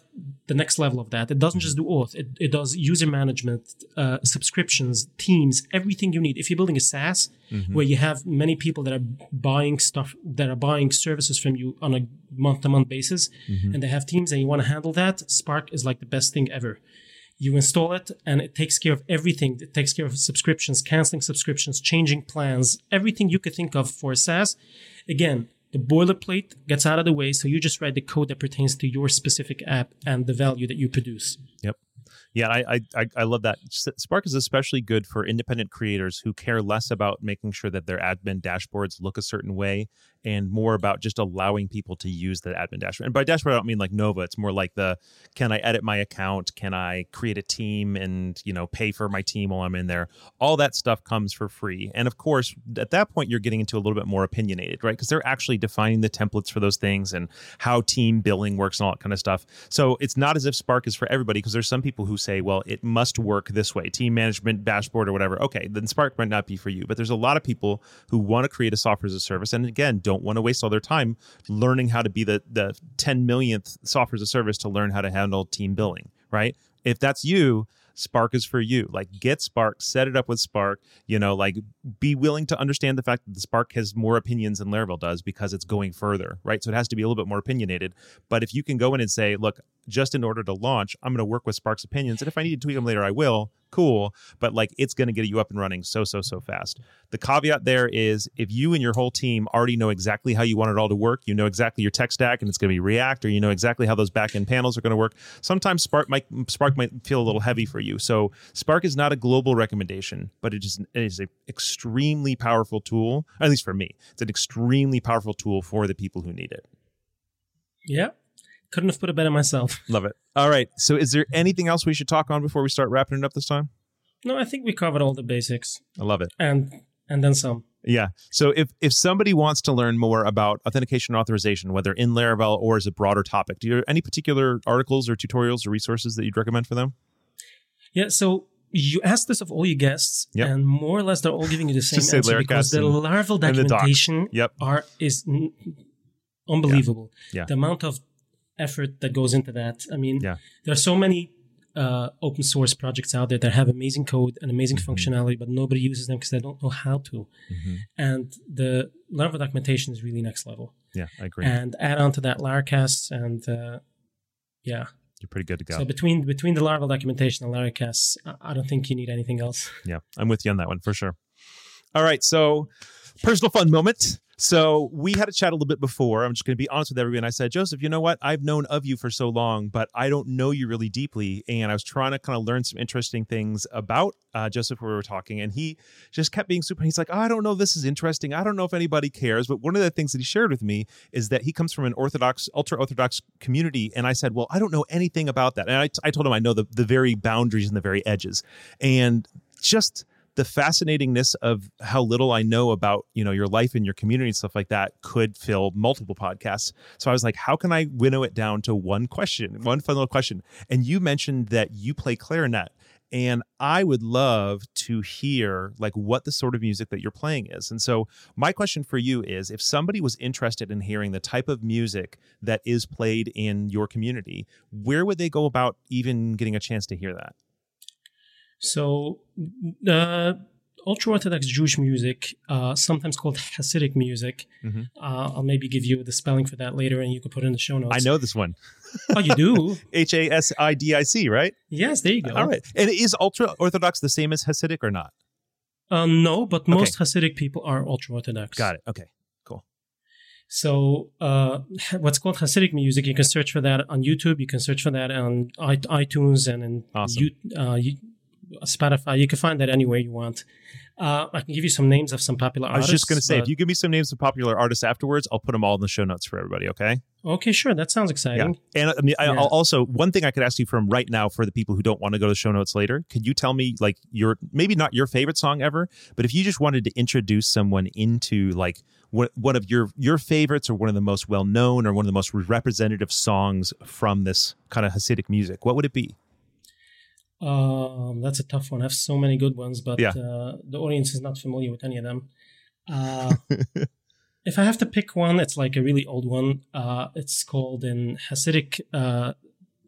the next level of that. It doesn't just do auth; it, it does user management, uh, subscriptions, teams, everything you need. If you're building a SaaS Mm-hmm. where you have many people that are buying stuff, that are buying services from you on a month-to-month basis, Mm-hmm. and they have teams and you want to handle that, Spark is like the best thing ever. You install it, and it takes care of everything. It takes care of subscriptions, canceling subscriptions, changing plans, everything you could think of for SaaS. Again, the boilerplate gets out of the way, so you just write the code that pertains to your specific app and the value that you produce. Yep. Yeah, I, I I love that. Spark is especially good for independent creators who care less about making sure that their admin dashboards look a certain way and more about just allowing people to use the admin dashboard. And by dashboard, I don't mean like Nova. It's more like the can I edit my account? Can I create a team and you know pay for my team while I'm in there? All that stuff comes for free. And of course, at that point, you're getting into a little bit more opinionated, right? Because they're actually defining the templates for those things and how team billing works and all that kind of stuff. So it's not as if Spark is for everybody because there's some people who say, well, it must work this way, team management dashboard or whatever. Okay, then Spark might not be for you. But there's a lot of people who want to create a software as a service, and again, don't want to waste all their time learning how to be the the 10 millionth software as a service to learn how to handle team billing, right? If that's you, Spark is for you. Like get Spark, set it up with Spark, you know, like be willing to understand the fact that the Spark has more opinions than Laravel does because it's going further, right? So it has to be a little bit more opinionated. But if you can go in and say, look, just in order to launch, I'm going to work with Spark's opinions. And if I need to tweak them later, I will. Cool. But like it's going to get you up and running so, so, so fast. The caveat there is if you and your whole team already know exactly how you want it all to work, you know exactly your tech stack and it's going to be React, or you know exactly how those backend panels are going to work. Sometimes Spark might Spark might feel a little heavy for you. So Spark is not a global recommendation, but it is, it is an extremely powerful tool, at least for me. It's an extremely powerful tool for the people who need it. Yeah. Couldn't have put it better myself. Love it. All right. So, is there anything else we should talk on before we start wrapping it up this time? No, I think we covered all the basics. I love it. And and then some. Yeah. So if if somebody wants to learn more about authentication and authorization, whether in Laravel or as a broader topic, do you have any particular articles or tutorials or resources that you'd recommend for them? Yeah. So you asked this of all your guests, yep. and more or less they're all giving you the same answer because the Laravel documentation the yep. are is unbelievable. Yeah. yeah. The amount of effort that goes into that. I mean, yeah. there are so many uh, open source projects out there that have amazing code and amazing mm-hmm. functionality, but nobody uses them because they don't know how to. Mm-hmm. And the Laravel documentation is really next level. Yeah, I agree. And add on to that Laracast, and uh, yeah, you're pretty good to go. So between between the Laravel documentation and Laracast, I don't think you need anything else. Yeah, I'm with you on that one for sure. All right, so personal fun moment. So we had a chat a little bit before. I'm just going to be honest with everyone. I said, Joseph, you know what? I've known of you for so long, but I don't know you really deeply. And I was trying to kind of learn some interesting things about uh, Joseph we were talking. And he just kept being super. He's like, oh, I don't know. This is interesting. I don't know if anybody cares. But one of the things that he shared with me is that he comes from an Orthodox, ultra Orthodox community. And I said, well, I don't know anything about that. And I, I told him I know the, the very boundaries and the very edges. And just the fascinatingness of how little I know about, you know, your life and your community and stuff like that could fill multiple podcasts. So I was like, how can I winnow it down to one question, one fun little question? And you mentioned that you play clarinet. And I would love to hear like what the sort of music that you're playing is. And so my question for you is if somebody was interested in hearing the type of music that is played in your community, where would they go about even getting a chance to hear that? So, uh, ultra Orthodox Jewish music, uh, sometimes called Hasidic music. Mm-hmm. Uh, I'll maybe give you the spelling for that later, and you can put it in the show notes. I know this one. oh, you do? H A S I D I C, right? Yes, there you go. All right. And is ultra Orthodox the same as Hasidic or not? Uh, no, but most okay. Hasidic people are ultra Orthodox. Got it. Okay. Cool. So, uh, what's called Hasidic music, you can search for that on YouTube. You can search for that on iTunes and in awesome. uh, Spotify. You can find that anywhere you want. Uh, I can give you some names of some popular artists. I was just going to say, if you give me some names of popular artists afterwards, I'll put them all in the show notes for everybody. Okay. Okay, sure. That sounds exciting. Yeah. And I mean, yeah. I'll also one thing I could ask you from right now for the people who don't want to go to the show notes later. Could you tell me like your maybe not your favorite song ever, but if you just wanted to introduce someone into like one of your your favorites or one of the most well known or one of the most representative songs from this kind of Hasidic music, what would it be? Um, that's a tough one. I have so many good ones, but yeah. uh, the audience is not familiar with any of them. Uh, if I have to pick one, it's like a really old one. Uh, it's called in Hasidic uh,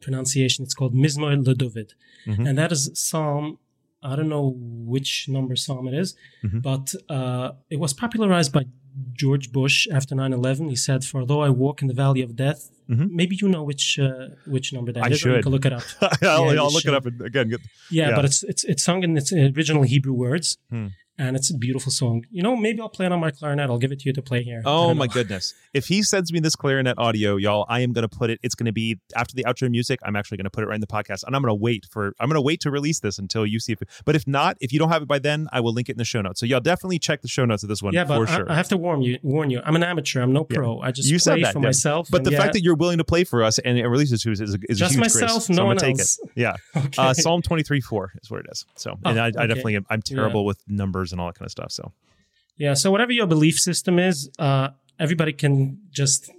pronunciation. It's called Mizmor LeDavid, mm-hmm. and that is Psalm I don't know which number psalm it is, Mhm. but uh, it was popularized by George Bush after 9/11. He said, "For though I walk in the valley of death, Mhm. maybe you know which uh, which number that I is, should. can look it up. I'll, Yeah, I'll look should. it up again. Get, Yeah, Yeah. but it's it's it's sung in its original Hebrew words, Hmm. And it's a beautiful song. You know, maybe I'll play it on my clarinet. I'll give it to you to play here. Oh my goodness! If he sends me this clarinet audio, y'all, I am going to put it. It's going to be after the outro music. I'm actually going to put it right in the podcast, and I'm going to wait for. I'm going to wait to release this until you see if. But if not, if you don't have it by then, I will link it in the show notes. So y'all definitely check the show notes of this one Yeah, but for I, sure. I have to warn you. Warn you. I'm an amateur. I'm no Yeah. pro. I just You said play that, for yeah. myself. but the yeah, fact that you're willing to play for us and, and release it to us is, a- is a Just huge myself, grace. no so one take else. it. Yeah. okay. Uh, Psalm 23 4 is what it is. So, and Oh, I, I okay. definitely am, I'm terrible with numbers and all that kind of stuff. So, yeah. So whatever your belief system is, uh, everybody can just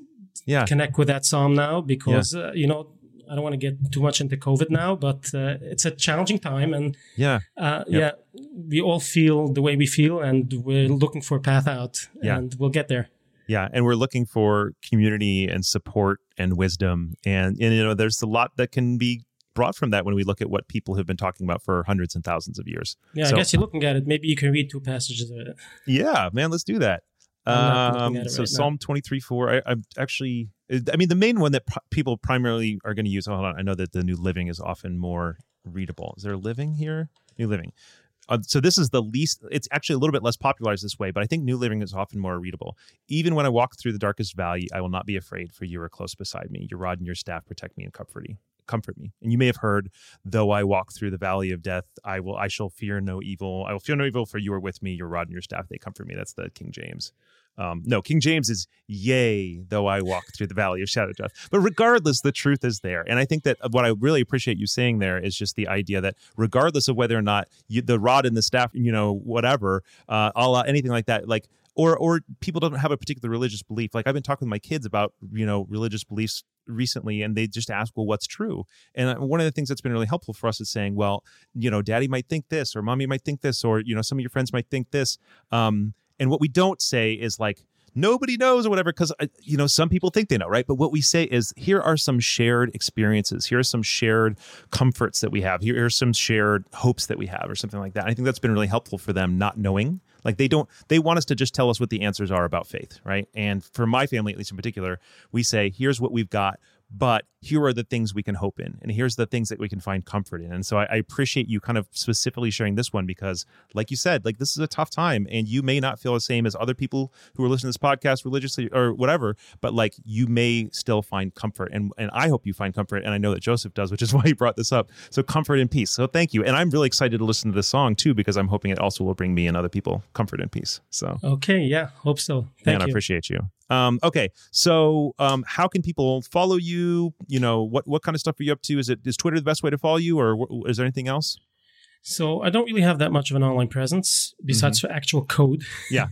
yeah. connect with that psalm now because uh, you know I don't want to get too much into COVID now, but uh, it's a challenging time, and Yeah. uh, Yep. yeah, we all feel the way we feel, and we're looking for a path out, Yeah. and we'll get there. Yeah, and we're looking for community and support and wisdom, and, and you know, there's a lot that can be brought from that when we look at what people have been talking about for hundreds and thousands of years. Yeah, So- I guess you're looking at it. Maybe you can read two passages of it. Yeah, man, let's do that. I'm not looking Um, it so now. Psalm 23, 4, I, I'm actually, I mean, the main one that pr- people primarily are going to use, hold on, I know that the New Living is often more readable. Is there a Living here? New Living. Uh, so this is the least, it's actually a little bit less popularized this way, but I think New Living is often more readable. Even when I walk through the darkest valley, I will not be afraid, for you are close beside me. Your rod and your staff protect me and comfort me. Comfort me. And you may have heard, though I walk through the valley of death, I will I shall fear no evil. I will fear no evil, for you are with me, your rod and your staff, they comfort me. That's the King James. Um, no, King James is yea, though I walk through the valley of shadow death. But regardless, the truth is there. And I think that what I really appreciate you saying there is just the idea that regardless of whether or not you, the rod and the staff, you know, whatever, uh, a la anything like that, like or or people don't have a particular religious belief. Like I've been talking with my kids about you know religious beliefs recently, and they just ask, well, what's true? And uh, one of the things that's been really helpful for us is saying, well, you know, daddy might think this, or mommy might think this, or you know, some of your friends might think this. Um, and what we don't say is like nobody knows or whatever because you know some people think they know right but what we say is here are some shared experiences here are some shared comforts that we have here are some shared hopes that we have or something like that i think that's been really helpful for them not knowing like they don't they want us to just tell us what the answers are about faith right? And for my family at least in particular we say here's what we've got but here are the things we can hope in and here's the things that we can find comfort in and so I, I appreciate you kind of specifically sharing this one because like you said like this is a tough time and you may not feel the same as other people who are listening to this podcast religiously or whatever but like you may still find comfort and and i hope you find comfort and i know that joseph does which is why he brought this up so comfort and peace so thank you and i'm really excited to listen to this song too because i'm hoping it also will bring me and other people comfort and peace so Okay, yeah, hope so. Thank man, I appreciate you. Um, okay, so um, how can people follow you? You know, what what kind of stuff are you up to? Is it is Twitter the best way to follow you, or is there anything else? So I don't really have that much of an online presence besides Mm-hmm. for actual code. Yeah.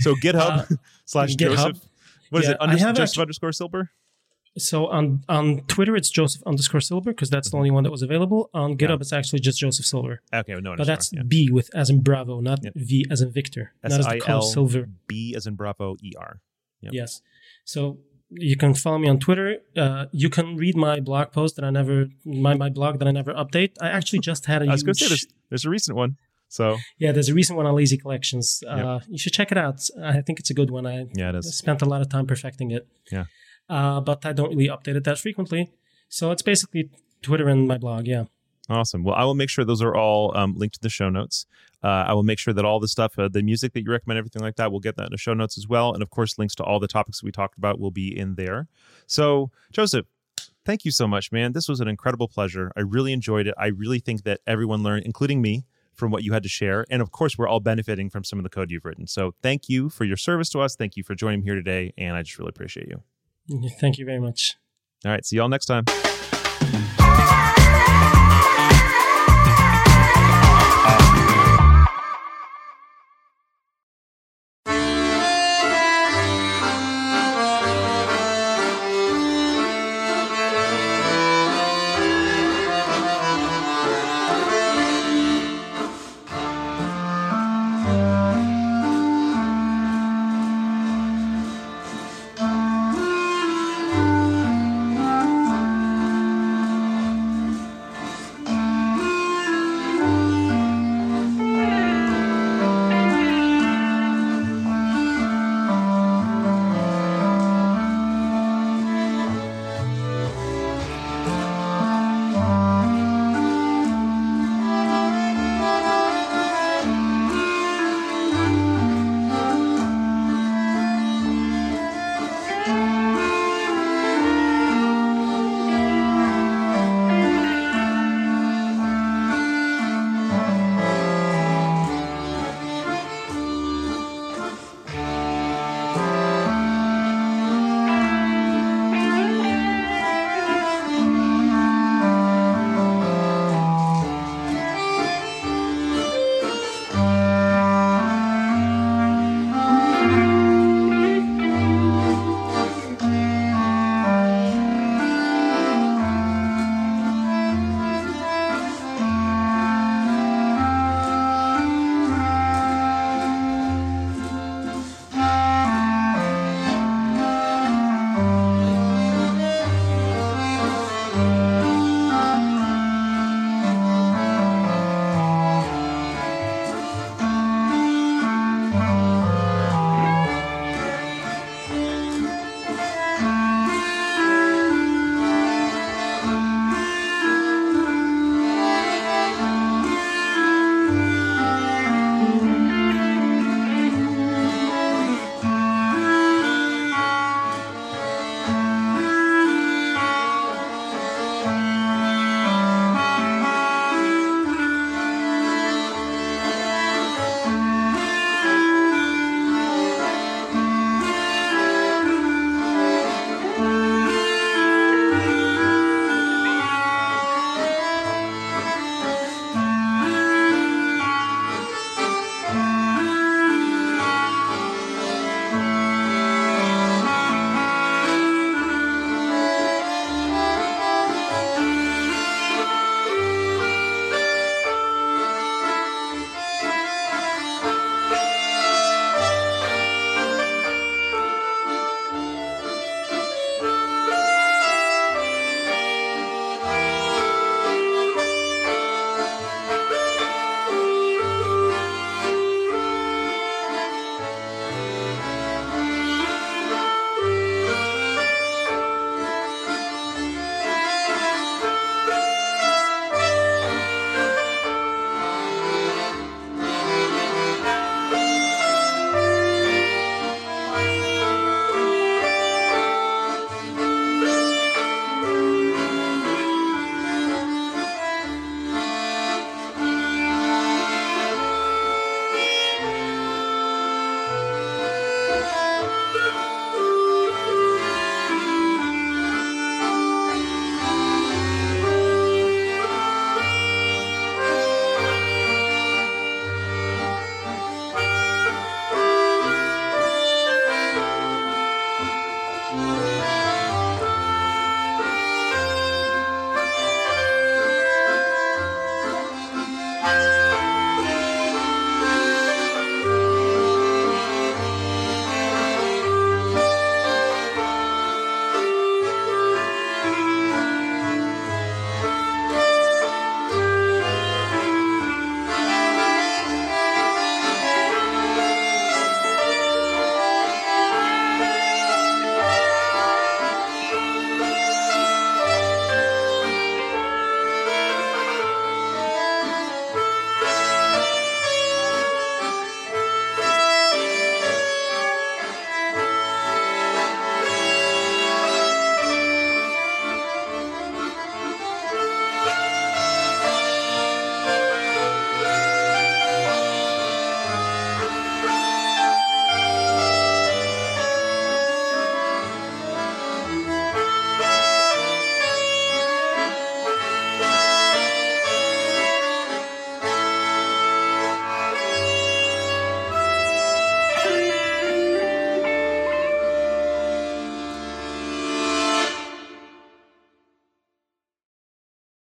So GitHub Uh, slash GitHub. Joseph. What is Yeah, it? I have Joseph actu- underscore Silber. So on on Twitter it's Joseph underscore Silber because that's the only one that was available. On GitHub it's actually just Joseph Silber, Okay, no, but that's yeah. B with as in Bravo, not Yep. V as in Victor, not as the color silver. B as in Bravo E R. Yep. Yes. So you can follow me on Twitter. Uh, you can read my blog post that I never my, my blog that I never update. I actually just had a I was going to say there's there's a recent one. So yeah. There's a recent one on Lazy Collections. Uh, You should check it out. I think it's a good one. I yeah, it is. spent a lot of time perfecting it. Yeah. Uh, but I don't really update it that frequently. So it's basically Twitter and my blog. Yeah. Awesome. Well, I will make sure those are all um, linked to the show notes. Uh, I will make sure that all the stuff, uh, the music that you recommend, everything like that, we'll get that in the show notes as well. And of course, links to all the topics we talked about will be in there. So, Joseph, thank you so much, man. This was an incredible pleasure. I really enjoyed it. I really think that everyone learned, including me, from what you had to share. And of course, we're all benefiting from some of the code you've written. So, thank you for your service to us. Thank you for joining me here today. And I just really appreciate you. Thank you very much. All right. See y'all next time.